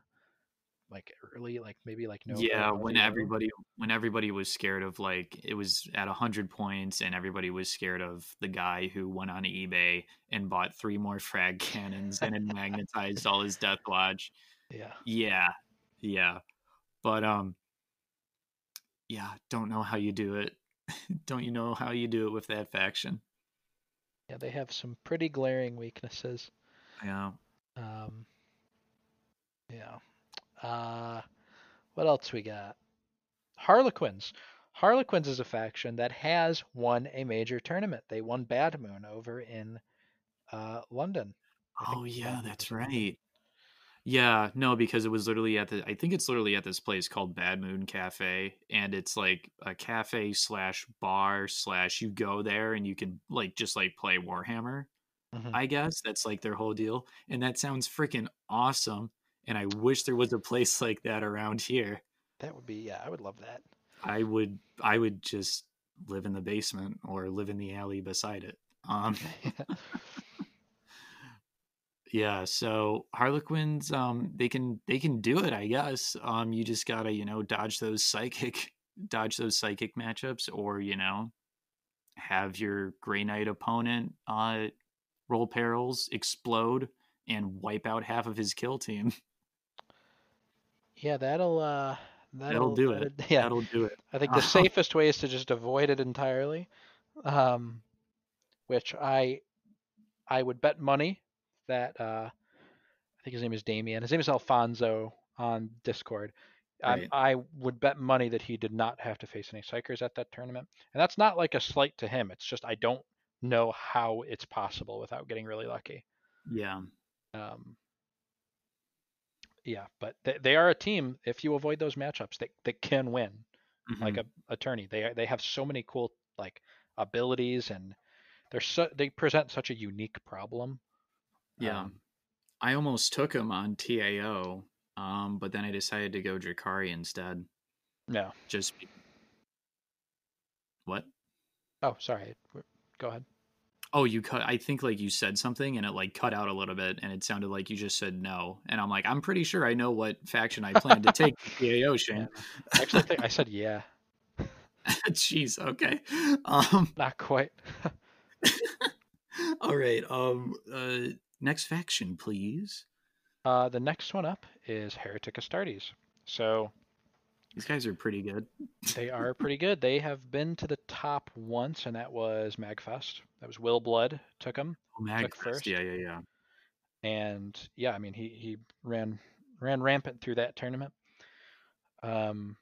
like early, like maybe like no. yeah when everybody when everybody was scared of like it was at 100 points and everybody was scared of the guy who went on ebay and bought three more frag cannons and had magnetized all his death watch Yeah. yeah yeah but um yeah don't know how you do it don't you know how you do it with that faction Yeah, they have some pretty glaring weaknesses. yeah Um, yeah. Uh, what else we got? Harlequins. Harlequins is a faction that has won a major tournament. They won Bad Moon over in uh, London. Oh yeah that's right yeah no because it was literally at the i think it's literally at this place called bad moon cafe and it's like a cafe slash bar slash you go there and you can like just like play warhammer Mhm. i guess that's like their whole deal and that sounds freaking awesome and I wish there was a place like that around here. That would be yeah, I would love that. I would I would just live in the basement or live in the alley beside it. Um Yeah, so Harlequins um they can they can do it, I guess. Um you just got to, you know, dodge those psychic dodge those psychic matchups or, you know, have your Grey Knight opponent uh roll perils, explode and wipe out half of his kill team. Yeah, that'll uh That'll, do it. Yeah, That'll do it. I think the safest way is to just avoid it entirely. Um, which I I would bet money that uh, I think his name is Damien. His name is Alfonso on Discord. Um, Right. I would bet money that he did not have to face any psykers at that tournament, and that's not like a slight to him. It's just I don't know how it's possible without getting really lucky. Yeah. Um, yeah, but they, they are a team. If you avoid those matchups, that that can win like Mhm. a attorney. They are- they have so many cool like abilities and they're so they present such a unique problem. Yeah. Um, I almost took him on TAO, um, but then I decided to go Drukhari instead. no. Just what? Oh, sorry. Go ahead. Oh, you cut. I think like you said something and it like cut out a little bit, and it sounded like you just said no. And I'm like, I'm pretty sure I know what faction I plan to take. to TAO, Shane. I actually think I said yeah. Jeez. Okay. Um. Not quite. All right. Um. Uh. Next faction, please. Uh, the next one up is Heretic Astartes. So These guys are pretty good. they are pretty good. They have been to the top once, and that was Magfest. That was Will Blood took them. Oh, Mag Took first. Yeah. Yeah. Yeah. and yeah, I mean he he ran ran rampant through that tournament. Um,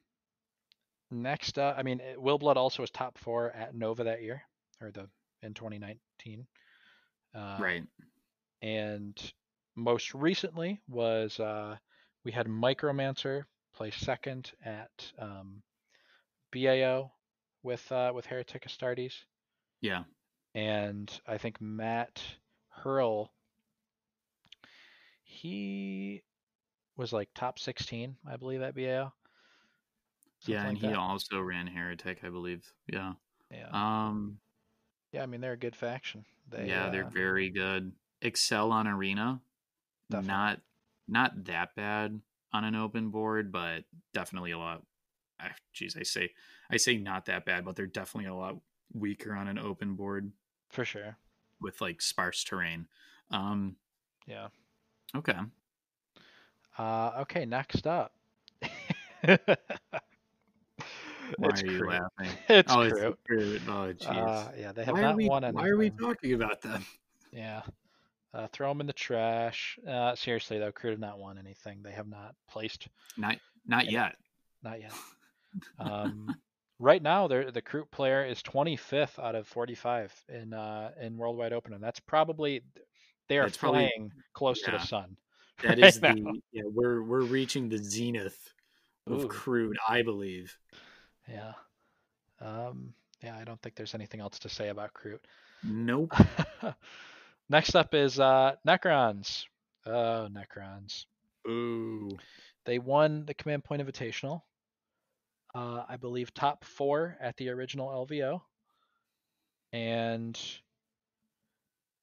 next, uh, I mean Will Blood also was top four at Nova that year, or the in 2019. Uh, Right. And most recently was uh, we had Micromancer play second at um, BAO with uh, with Heretic Astartes Yeah. and I think Matt Hurl, he was like top 16, I believe, at BAO. Yeah, and like he that. also ran Heretic, I believe. Yeah. yeah, Um. yeah. I mean, they're a good faction. They, yeah, they're uh, very good. Excel on arena, Definitely. not not that bad on an open board, but definitely a lot. Jeez, I say I say not that bad, but they're definitely a lot weaker on an open board for sure. with like sparse terrain. Um. Yeah. Okay. Uh, okay, next up. Why it's are you Kroot. laughing? It's oh, Kroot. it's Kroot. Oh, jeez. Uh, yeah, they have why not we won anything. Why are we talking about them? Yeah. Uh, throw them in the trash. Uh, seriously though, Kroot have not won anything. They have not placed Not not Yeah. yet. Not yet. Um, right now, the Kroot player is 25th out of 45 in uh, in Worldwide Open, and that's probably they are That's probably- flying close to the sun. That right is now. the yeah. We're we're reaching the zenith of Ooh. Kroot, I believe. Yeah. Um, yeah, I don't think there's anything else to say about Kroot. Nope. Next up is uh, Necrons. Oh, Necrons. Ooh. They won the Command Point Invitational. Uh, I believe top four at the original LVO. And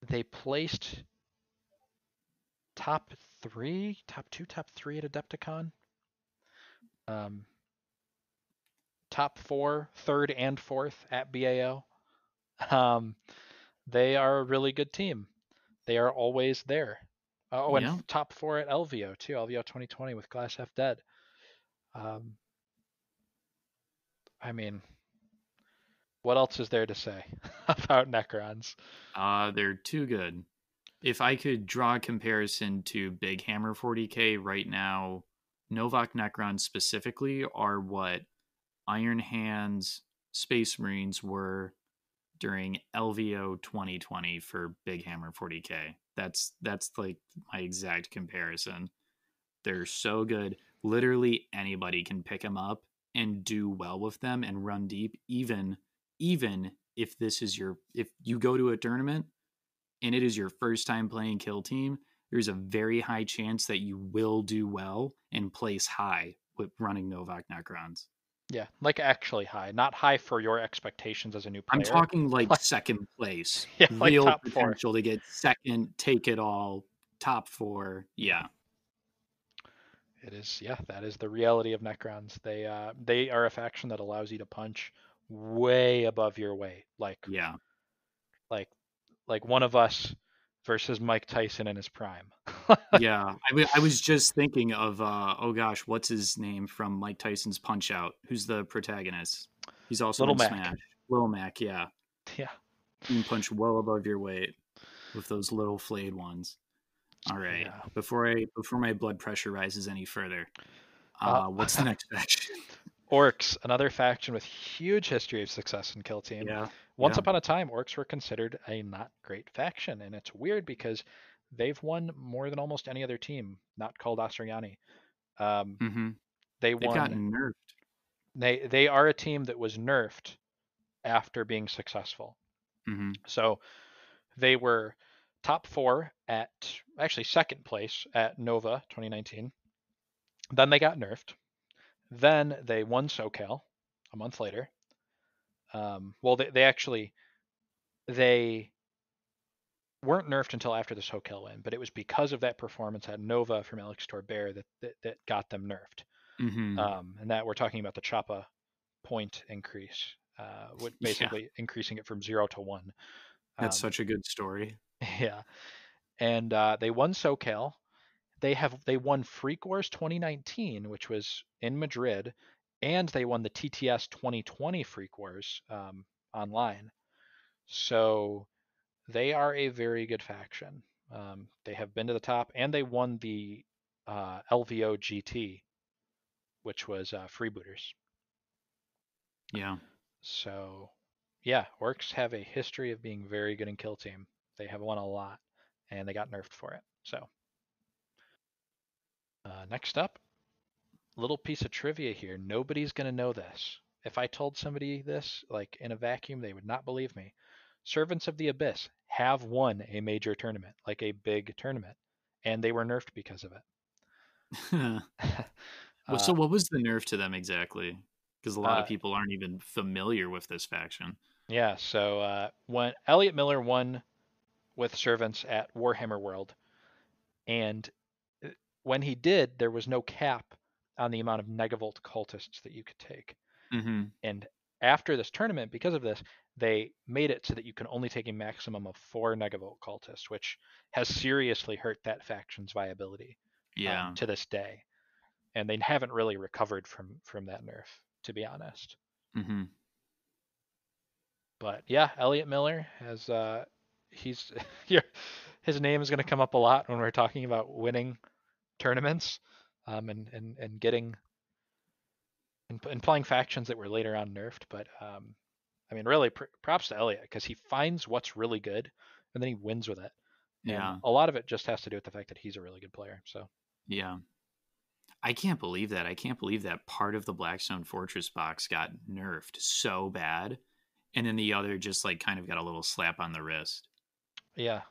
they placed top three, top two, top three at Adepticon. Um, top four, third and fourth at BAO. Um, they are a really good team. They are always there. Uh, oh, and Yeah. top four at LVO too. LVO 2020 with Glass Half Dead. Um, I mean, what else is there to say about Necrons? Uh, they're too good. If I could draw a comparison to Big Hammer 40k right now, Novokh Necrons specifically are what Iron Hands Space Marines were during LVO 2020 for Big Hammer 40k. That's that's like my exact comparison. They're so good. Literally anybody can pick them up and do well with them and run deep even even if this is your if you go to a tournament and it is your first time playing kill team there's a very high chance that you will do well and place high with running Novokh Necrons. Yeah, like actually high, not high for your expectations as a new player. I'm talking like second place. Yeah, like Real four. potential to get second, take it all, top four. Yeah. It is, yeah, that is the reality of Necrons. They uh they are a faction that allows you to punch way above your weight. Like Yeah. like like one of us versus Mike Tyson in his prime. yeah, I, w- I was just thinking of uh oh gosh, what's his name from Mike Tyson's Punch Out? Who's the protagonist? He's also Little Mac. Smash. Little Mac, yeah. yeah. You can punch well above your weight with those little flayed ones. All right. Yeah. Before I before my blood pressure rises any further, uh, Uh, what's the next faction? Orks, another faction with huge history of success in Kill Team. yeah. Once yeah. upon a time, orks were considered a not great faction, and it's weird because they've won more than almost any other team not called Asuryani. Um, Mm-hmm. they won. gotten nerfed. They they are a team that was nerfed after being successful. Mm-hmm. So they were top four at actually second place at Nova 2019. Then they got nerfed. Then they won SoCal a month later. Um, well, they, they actually they weren't nerfed until after the SoCal win, but it was because of that performance at Nova from Alex Torbear that, that that got them nerfed. Mm-hmm. Um, and that we're talking about the Choppa point increase, uh, with Yeah. basically increasing it from zero to one. That's Um, such a good story. yeah, and uh, they won SoCal. They have they won Freak Wars 2019, which was in Madrid, and they won the TTS 2020 Freak Wars um, online. So they are a very good faction. Um, they have been to the top, and they won the uh, LVO GT, which was uh, freebooters. Yeah. So, yeah, orks have a history of being very good in kill team. They have won a lot, and they got nerfed for it. So, uh, next up, little piece of trivia here. Nobody's gonna know this. If I told somebody this, like in a vacuum, they would not believe me. Servants of the Abyss have won a major tournament, like a big tournament, and they were nerfed because of it. well, so what was the nerf to them exactly? Because a lot uh, of people aren't even familiar with this faction. Yeah, so uh, when Elliot Miller won with servants at Warhammer World, and uh, when he did, there was no cap on the amount of negavolt cultists that you could take. Mm-hmm. And after this tournament, because of this, they made it so that you can only take a maximum of four negavolt cultists, which has seriously hurt that faction's viability um, to this day. And they haven't really recovered from from that nerf, to be honest. Mm-hmm. but yeah, Elliot Miller has uh he's yeah, his name is going to come up a lot when we're talking about winning tournaments um and and and getting and, and playing factions that were later on nerfed but um I mean really pr- props to Elliot because he finds what's really good and then he wins with it. And Yeah. a lot of it just has to do with the fact that he's a really good player. So Yeah. I can't believe that. I can't believe that part of the Blackstone Fortress box got nerfed so bad. And then the other just like kind of got a little slap on the wrist. yeah,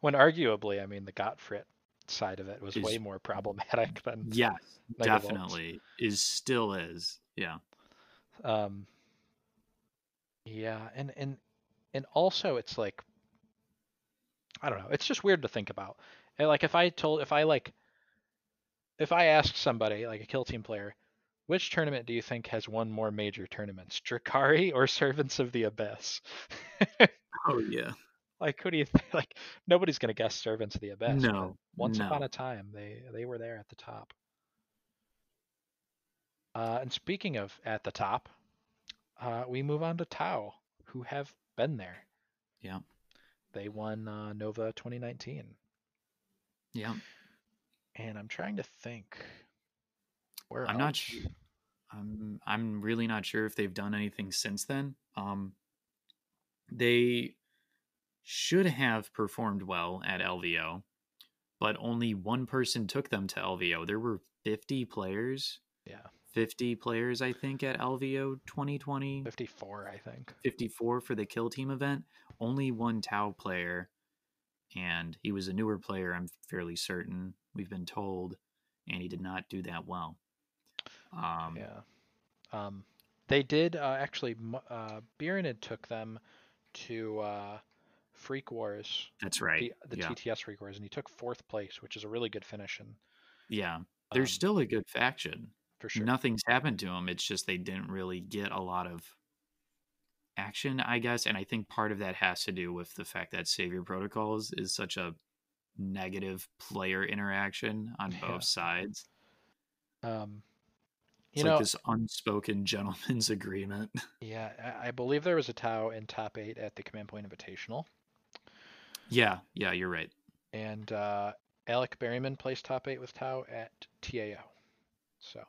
when arguably I mean the Gottfried side of it was Is- way more problematic than Yes, definitely. Is still is. Yeah. um yeah and and and also it's like i don't know it's just weird to think about And, like if i told if i like if i asked somebody like a kill team player which tournament do you think has won more major tournaments Drukhari or servants of the abyss Oh yeah. Like who do you think like nobody's going to guess servants of the abyss No, once upon a time they they were there at the top uh, and speaking of at the top uh, we move on to tau who have been there Yeah. they won uh, nova 2019 Yeah. and i'm trying to think where I'm not else? sure. I'm I'm really not sure if they've done anything since then. Um, they should have performed well at LVO, but only one person took them to LVO. There were 50 players, yeah 50 players I think at LVO 2020, 54 i think 54 for the kill team event. Only one Tau player and he was a newer player. I'm fairly certain. We've been told, and he did not do that well. Um, yeah. Um, they did uh, actually. Uh, Birinid took them to uh, Freak Wars, that's right. the, the yeah, TTS Freak Wars, and he took fourth place, which is a really good finish. And yeah. They're um, still a good faction. for sure. Nothing's happened to them. It's just they didn't really get a lot of action, I guess. And I think part of that has to do with the fact that Savior Protocols is such a negative player interaction on Yeah. both sides. Um, It's like know, this unspoken gentleman's agreement. yeah, I, I believe there was a Tau in top eight at the Command Point Invitational, yeah, yeah, you're right. and uh, Alec Berryman placed top eight with Tau at TAO. So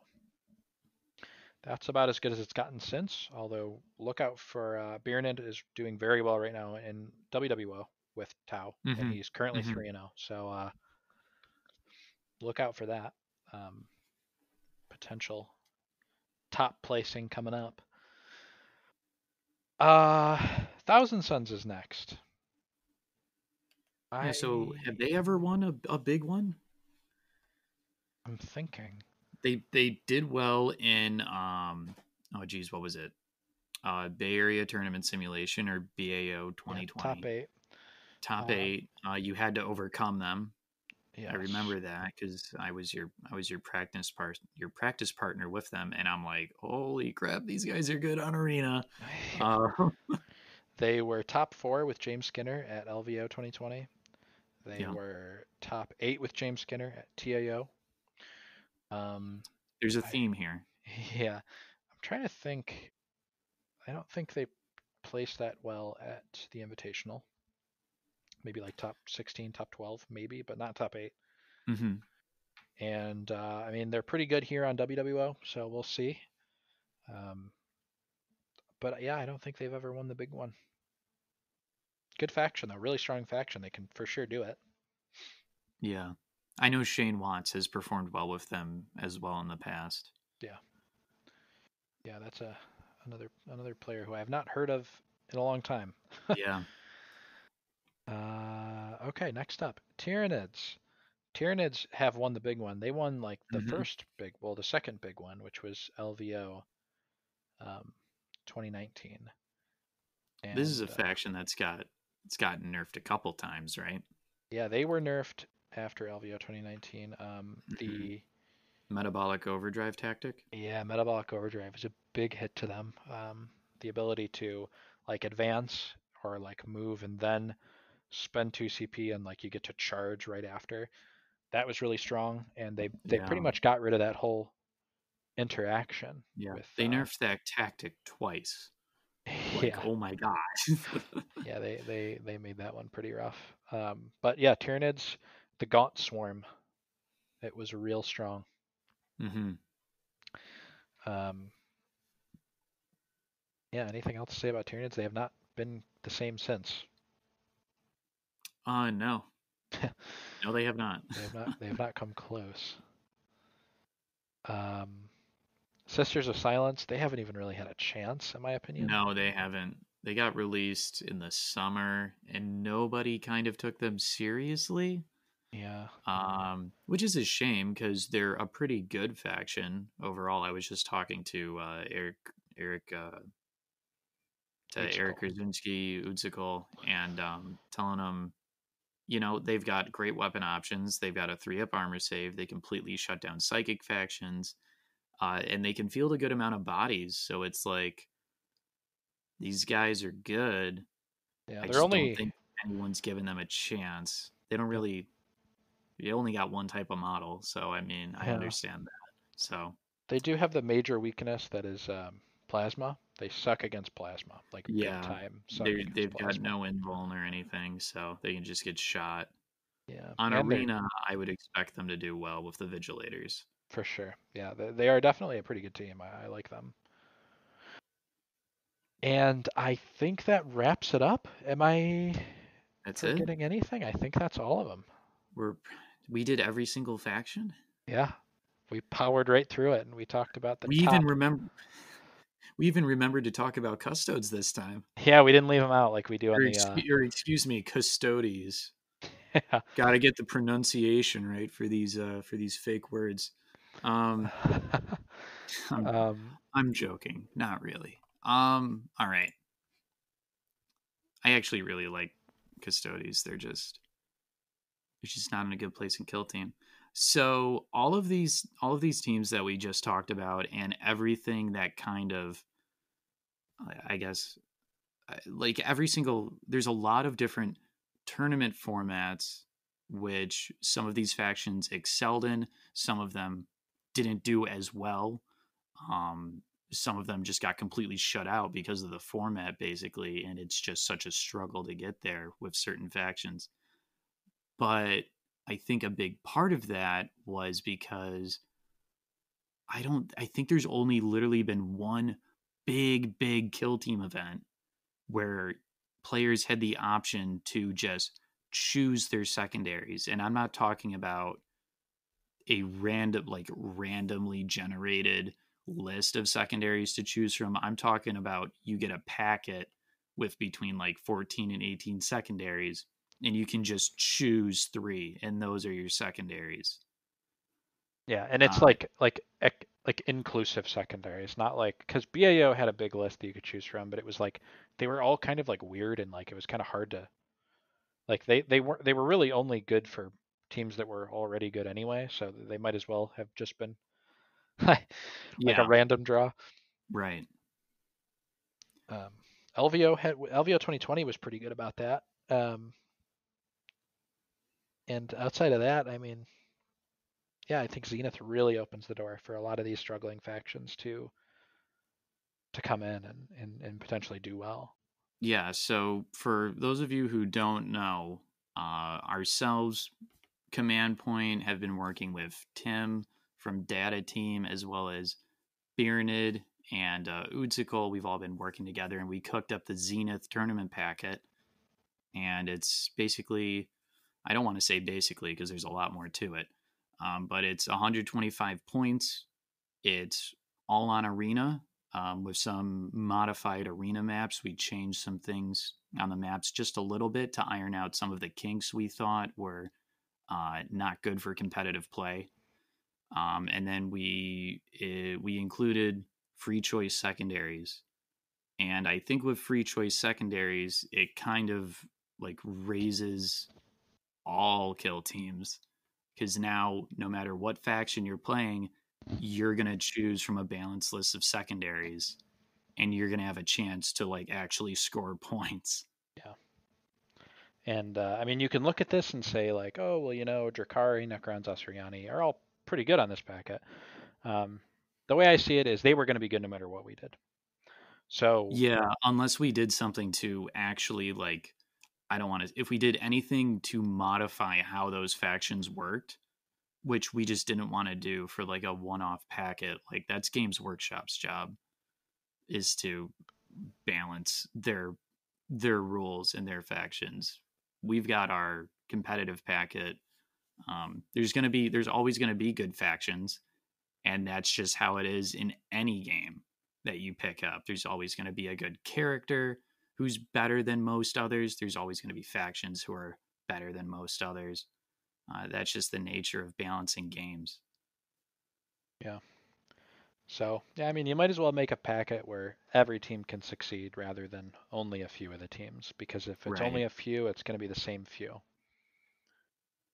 that's about as good as it's gotten since. Although look out for uh, Birinid is doing very well right now in WWO with Tau, Mhm, and he's currently mhm. three and zero. So uh, look out for that um, potential top placing coming up. Uh, Thousand Suns is next. Yeah, so have they ever won a, a big one? I'm thinking. They they did well in um oh geez, what was it? Uh Bay Area Tournament Simulation or BAO Yeah, 2020. top eight. Top Uh, eight. Uh, you had to overcome them. Yes. I remember that because I was your I was your practice part your practice partner with them, and I'm like, holy crap, these guys are good on arena. Uh, They were top four with James Skinner at LVO 2020. They Yeah. were top eight with James Skinner at TAO. Um, there's a theme here. yeah, I'm trying to think. I don't think they placed that well at the Invitational. Maybe like top 16, top 12, maybe, but not top eight. hmm And uh, I mean, they're pretty good here on WWO, so we'll see. Um, but yeah, I don't think they've ever won the big one. Good faction though, really strong faction. They can for sure do it. Yeah, I know Shane Watts has performed well with them as well in the past. Yeah, yeah, that's a another another player who I have not heard of in a long time. yeah, Uh, okay, next up, Tyranids. Tyranids have won the big one. They won like the Mhm. first big, well, the second big one, which was LVO, um, 2019. this is a uh, faction that's got it's gotten nerfed a couple times, right? Yeah, they were nerfed after LVO 2019. Um, Mhm. the Metabolic overdrive tactic. yeah, metabolic overdrive is a big hit to them. Um, the ability to like advance or like move and then spend two CP and like you get to charge right after. That was really strong, and they they pretty much got rid of that whole interaction. Yeah, with, they uh, nerfed that tactic twice. Like, yeah, oh my god. yeah, they they they made that one pretty rough. Um, but yeah, Tyranids, the Gaunt Swarm, it was real strong. Mm-hmm. Um, yeah, anything else to say about Tyranids? They have not been the same since. Uh no. no, they have not. They have not. They have not come close. Um, Sisters of Silence. They haven't even really had a chance, in my opinion. No, they haven't. They got released in the summer, and nobody kind of took them seriously. Yeah. Um, which is a shame because they're a pretty good faction overall. I was just talking to uh, Eric, Eric, uh, to Eric Krasinski, Udzikol, and um, telling them, you know, they've got great weapon options. They've got a three up armor save. They completely shut down psychic factions, uh, and they can field a good amount of bodies. So it's like these guys are good. Yeah. I They're only. don't think anyone's given them a chance. They don't really. They only got one type of model, so I mean, I Yeah. understand that. So They do have the major weakness that is um, plasma. They suck against plasma, like Yeah, time. they they've got no invuln or anything, so they can just get shot. Yeah. On and arena, I would expect them to do well with the vigilators. For sure. Yeah, they, they are definitely a pretty good team. I, I like them. And I think that wraps it up. Am I That's it. forgetting anything? I think that's all of them. We're we did every single faction. Yeah. We powered right through it and we talked about the we top. even remember. We even remembered to talk about custodes this time. Yeah, we didn't leave them out like we do on the ex- uh, or excuse me, custodies. yeah. Got to get the pronunciation right for these uh for these fake words. Um, I'm, um, I'm joking, not really. Um, all right. I actually really like Custodes. They're just they're just not in a good place in Kill Team. So all of these all of these teams that we just talked about and everything that kind of I guess like every single there's a lot of different tournament formats which some of these factions excelled in, some of them didn't do as well. Um, some of them just got completely shut out because of the format, basically, and it's just such a struggle to get there with certain factions. But I think a big part of that was because I don't, I think there's only literally been one big, big kill team event where players had the option to just choose their secondaries. And I'm not talking about a random, like randomly generated list of secondaries to choose from. I'm talking about you get a packet with between like 14 and 18 secondaries, and you can just choose three, and those are your secondaries. Yeah, and it's um, like like like inclusive secondaries, not like because BAO had a big list that you could choose from, but it was like they were all kind of like weird and like it was kind of hard to like they they were they were really only good for teams that were already good anyway, so they might as well have just been like yeah. a random draw. Right. Um, LVO had LVO 2020 was pretty good about that. Um, and outside of that, I mean, yeah, I think Zenith really opens the door for a lot of these struggling factions to to come in and, and, and potentially do well. Yeah, so for those of you who don't know, uh, ourselves, Command Point, have been working with Tim from Data Team as well as Birinid and uh, We've all been working together and we cooked up the Zenith tournament packet. And it's basically, I don't want to say basically because there's a lot more to it, um, but it's 125 points. It's all on arena um, with some modified arena maps. We changed some things on the maps just a little bit to iron out some of the kinks we thought were uh, not good for competitive play. Um, and then we it, eh, we included free choice secondaries, and I think with free choice secondaries, it kind of like raises all kill teams because now no matter what faction you're playing, you're to choose from a balanced list of secondaries and you're to have a chance to like actually score points. Yeah. And uh, I mean, you can look at this and say like, oh, well, you know, Drukhari, Necrons, Asuryani are all pretty good on this packet. Um, the way I see it is they were going to be good no matter what we did. So yeah, unless we did something to actually like, I don't want to. If we did anything to modify how those factions worked, which we just didn't want to do for like a one-off packet like that's games workshop's job is to balance their their rules and their factions we've got our competitive packet um, there's going to be there's always going to be good factions and that's just how it is in any game that you pick up there's always going to be a good character who's better than most others there's always going to be factions who are better than most others uh, that's just the nature of balancing games. Yeah. So, yeah, I mean, you might as well make a packet where every team can succeed rather than only a few of the teams. Because if it's right. only a few, it's going to be the same few.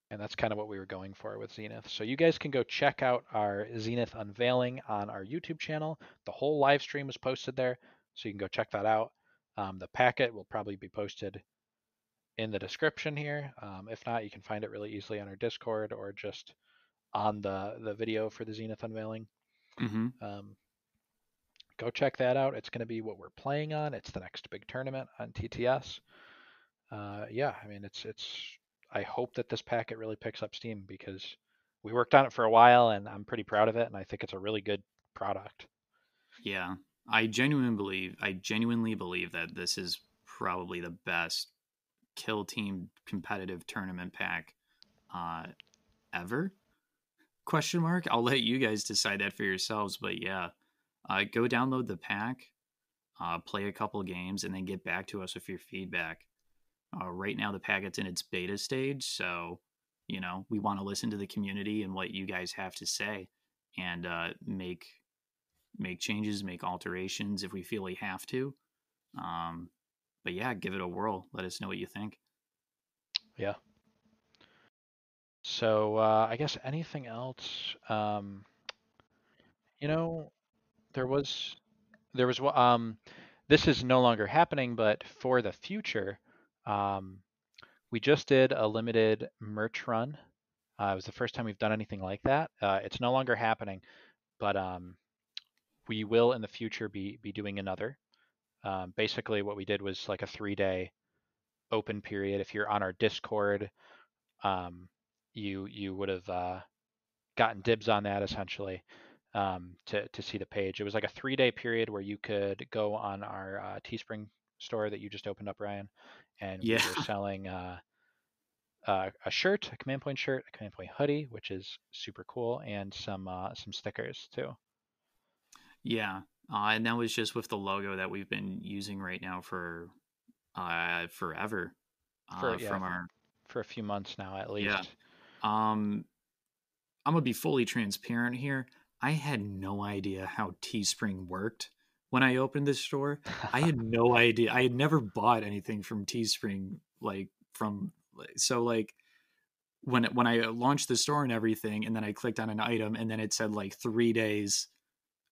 And that's kind of what we were going for with Zenith. So you guys can go check out our Zenith unveiling on our YouTube channel. The whole live stream was posted there, so you can go check that out. Um, the packet will probably be posted in the description here. Um, if not, you can find it really easily on our Discord or just on the the video for the Zenith unveiling. Mm-hmm. Um, go check that out. It's going to be what we're playing on. It's the next big tournament on TTS. Uh, yeah, I mean, it's it's. I hope that this packet really picks up steam because we worked on it for a while, and I'm pretty proud of it, and I think it's a really good product. Yeah, I genuinely believe. I genuinely believe that this is probably the best kill team competitive tournament pack uh, ever? Question mark. I'll let you guys decide that for yourselves. But yeah, uh, go download the pack, uh, play a couple games, and then get back to us with your feedback. Uh, right now, the packet's in its beta stage, so you know we want to listen to the community and what you guys have to say, and uh, make make changes, make alterations if we feel we have to. Um, but yeah, give it a whirl. Let us know what you think. Yeah. So uh, I guess anything else? Um, you know, there was there was um, this is no longer happening, but for the future, um, we just did a limited merch run. Uh, it was the first time we've done anything like that. Uh, it's no longer happening, but um, we will in the future be be doing another. Um, basically, what we did was like a three day open period. If you're on our Discord, um, you you would have uh, gotten dibs on that essentially um, to to see the page. It was like a three day period where you could go on our uh, Teespring store that you just opened up, Ryan, and Yeah. we were selling uh, uh, a shirt, a Command Point shirt, a Command Point hoodie, which is super cool, and some uh, some stickers too. Yeah, uh, and that was just with the logo that we've been using right now for uh, forever. For- Uh, yeah. from our for a few months now at least. Yeah. Um, I'm gonna be fully transparent here. I had no idea how Teespring worked when I opened this store. I had no idea. I had never bought anything from Teespring, like from so like when when I launched the store and everything, and then I clicked on an item, and then it said like three days.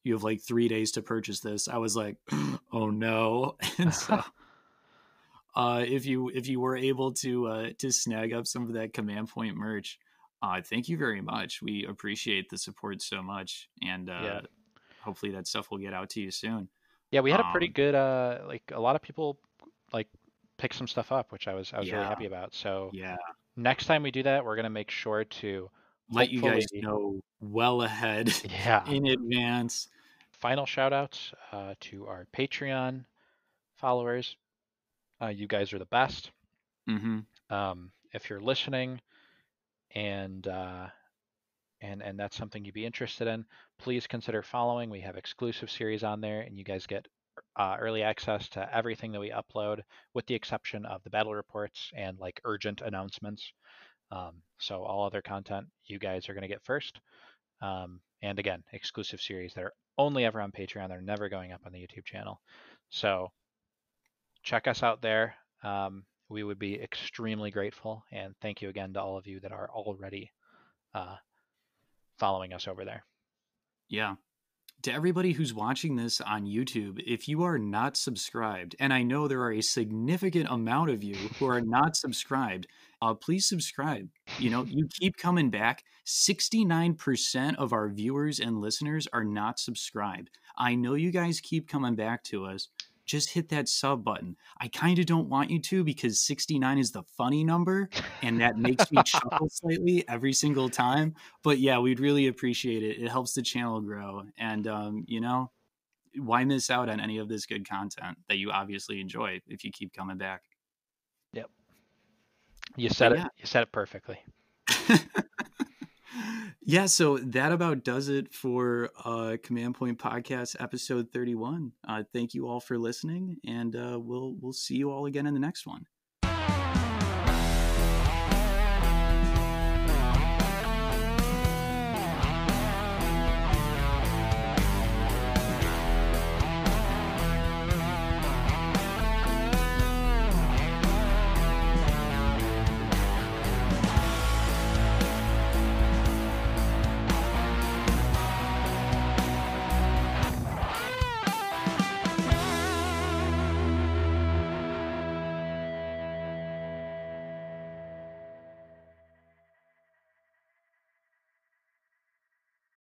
You have like three days to purchase this. I was like, oh no! And so, uh, if you if you were able to uh, to snag up some of that command point merch, uh, thank you very much. We appreciate the support so much, and uh, Yeah. hopefully that stuff will get out to you soon. Yeah, we had a pretty Um, good uh like a lot of people like pick some stuff up, which I was I was really happy about. So Yeah, next time we do that, we're gonna make sure to let you guys know well ahead yeah. in advance. Final shout outs uh, to our Patreon followers. Uh, you guys are the best. hmm Um, if you're listening and uh, and and that's something you'd be interested in, please consider following. We have exclusive series on there, and you guys get uh, early access to everything that we upload, with the exception of the battle reports and like urgent announcements. Um, so all other content you guys are going to get first. Um, and again, exclusive series that are only ever on Patreon. They're never going up on the YouTube channel. So check us out there. Um, we would be extremely grateful. And thank you again to all of you that are already uh, following us over there. Yeah. To everybody who's watching this on YouTube, if you are not subscribed, and I know there are a significant amount of you who are not subscribed, uh, please subscribe. You know, you keep coming back. 69% of our viewers and listeners are not subscribed. I know you guys keep coming back to us. Just hit that sub button. I kind of don't want you to because 69 is the funny number, and that makes me chuckle slightly every single time but yeah, we'd really appreciate it. It helps the channel grow, and um, you know, why miss out on any of this good content that you obviously enjoy if you keep coming back? Yep. You said yeah. it. You said it perfectly. yeah, so that about does it for uh, Command Point Podcast episode thirty-one. Uh, thank you all for listening, and uh, we'll we'll see you all again in the next one.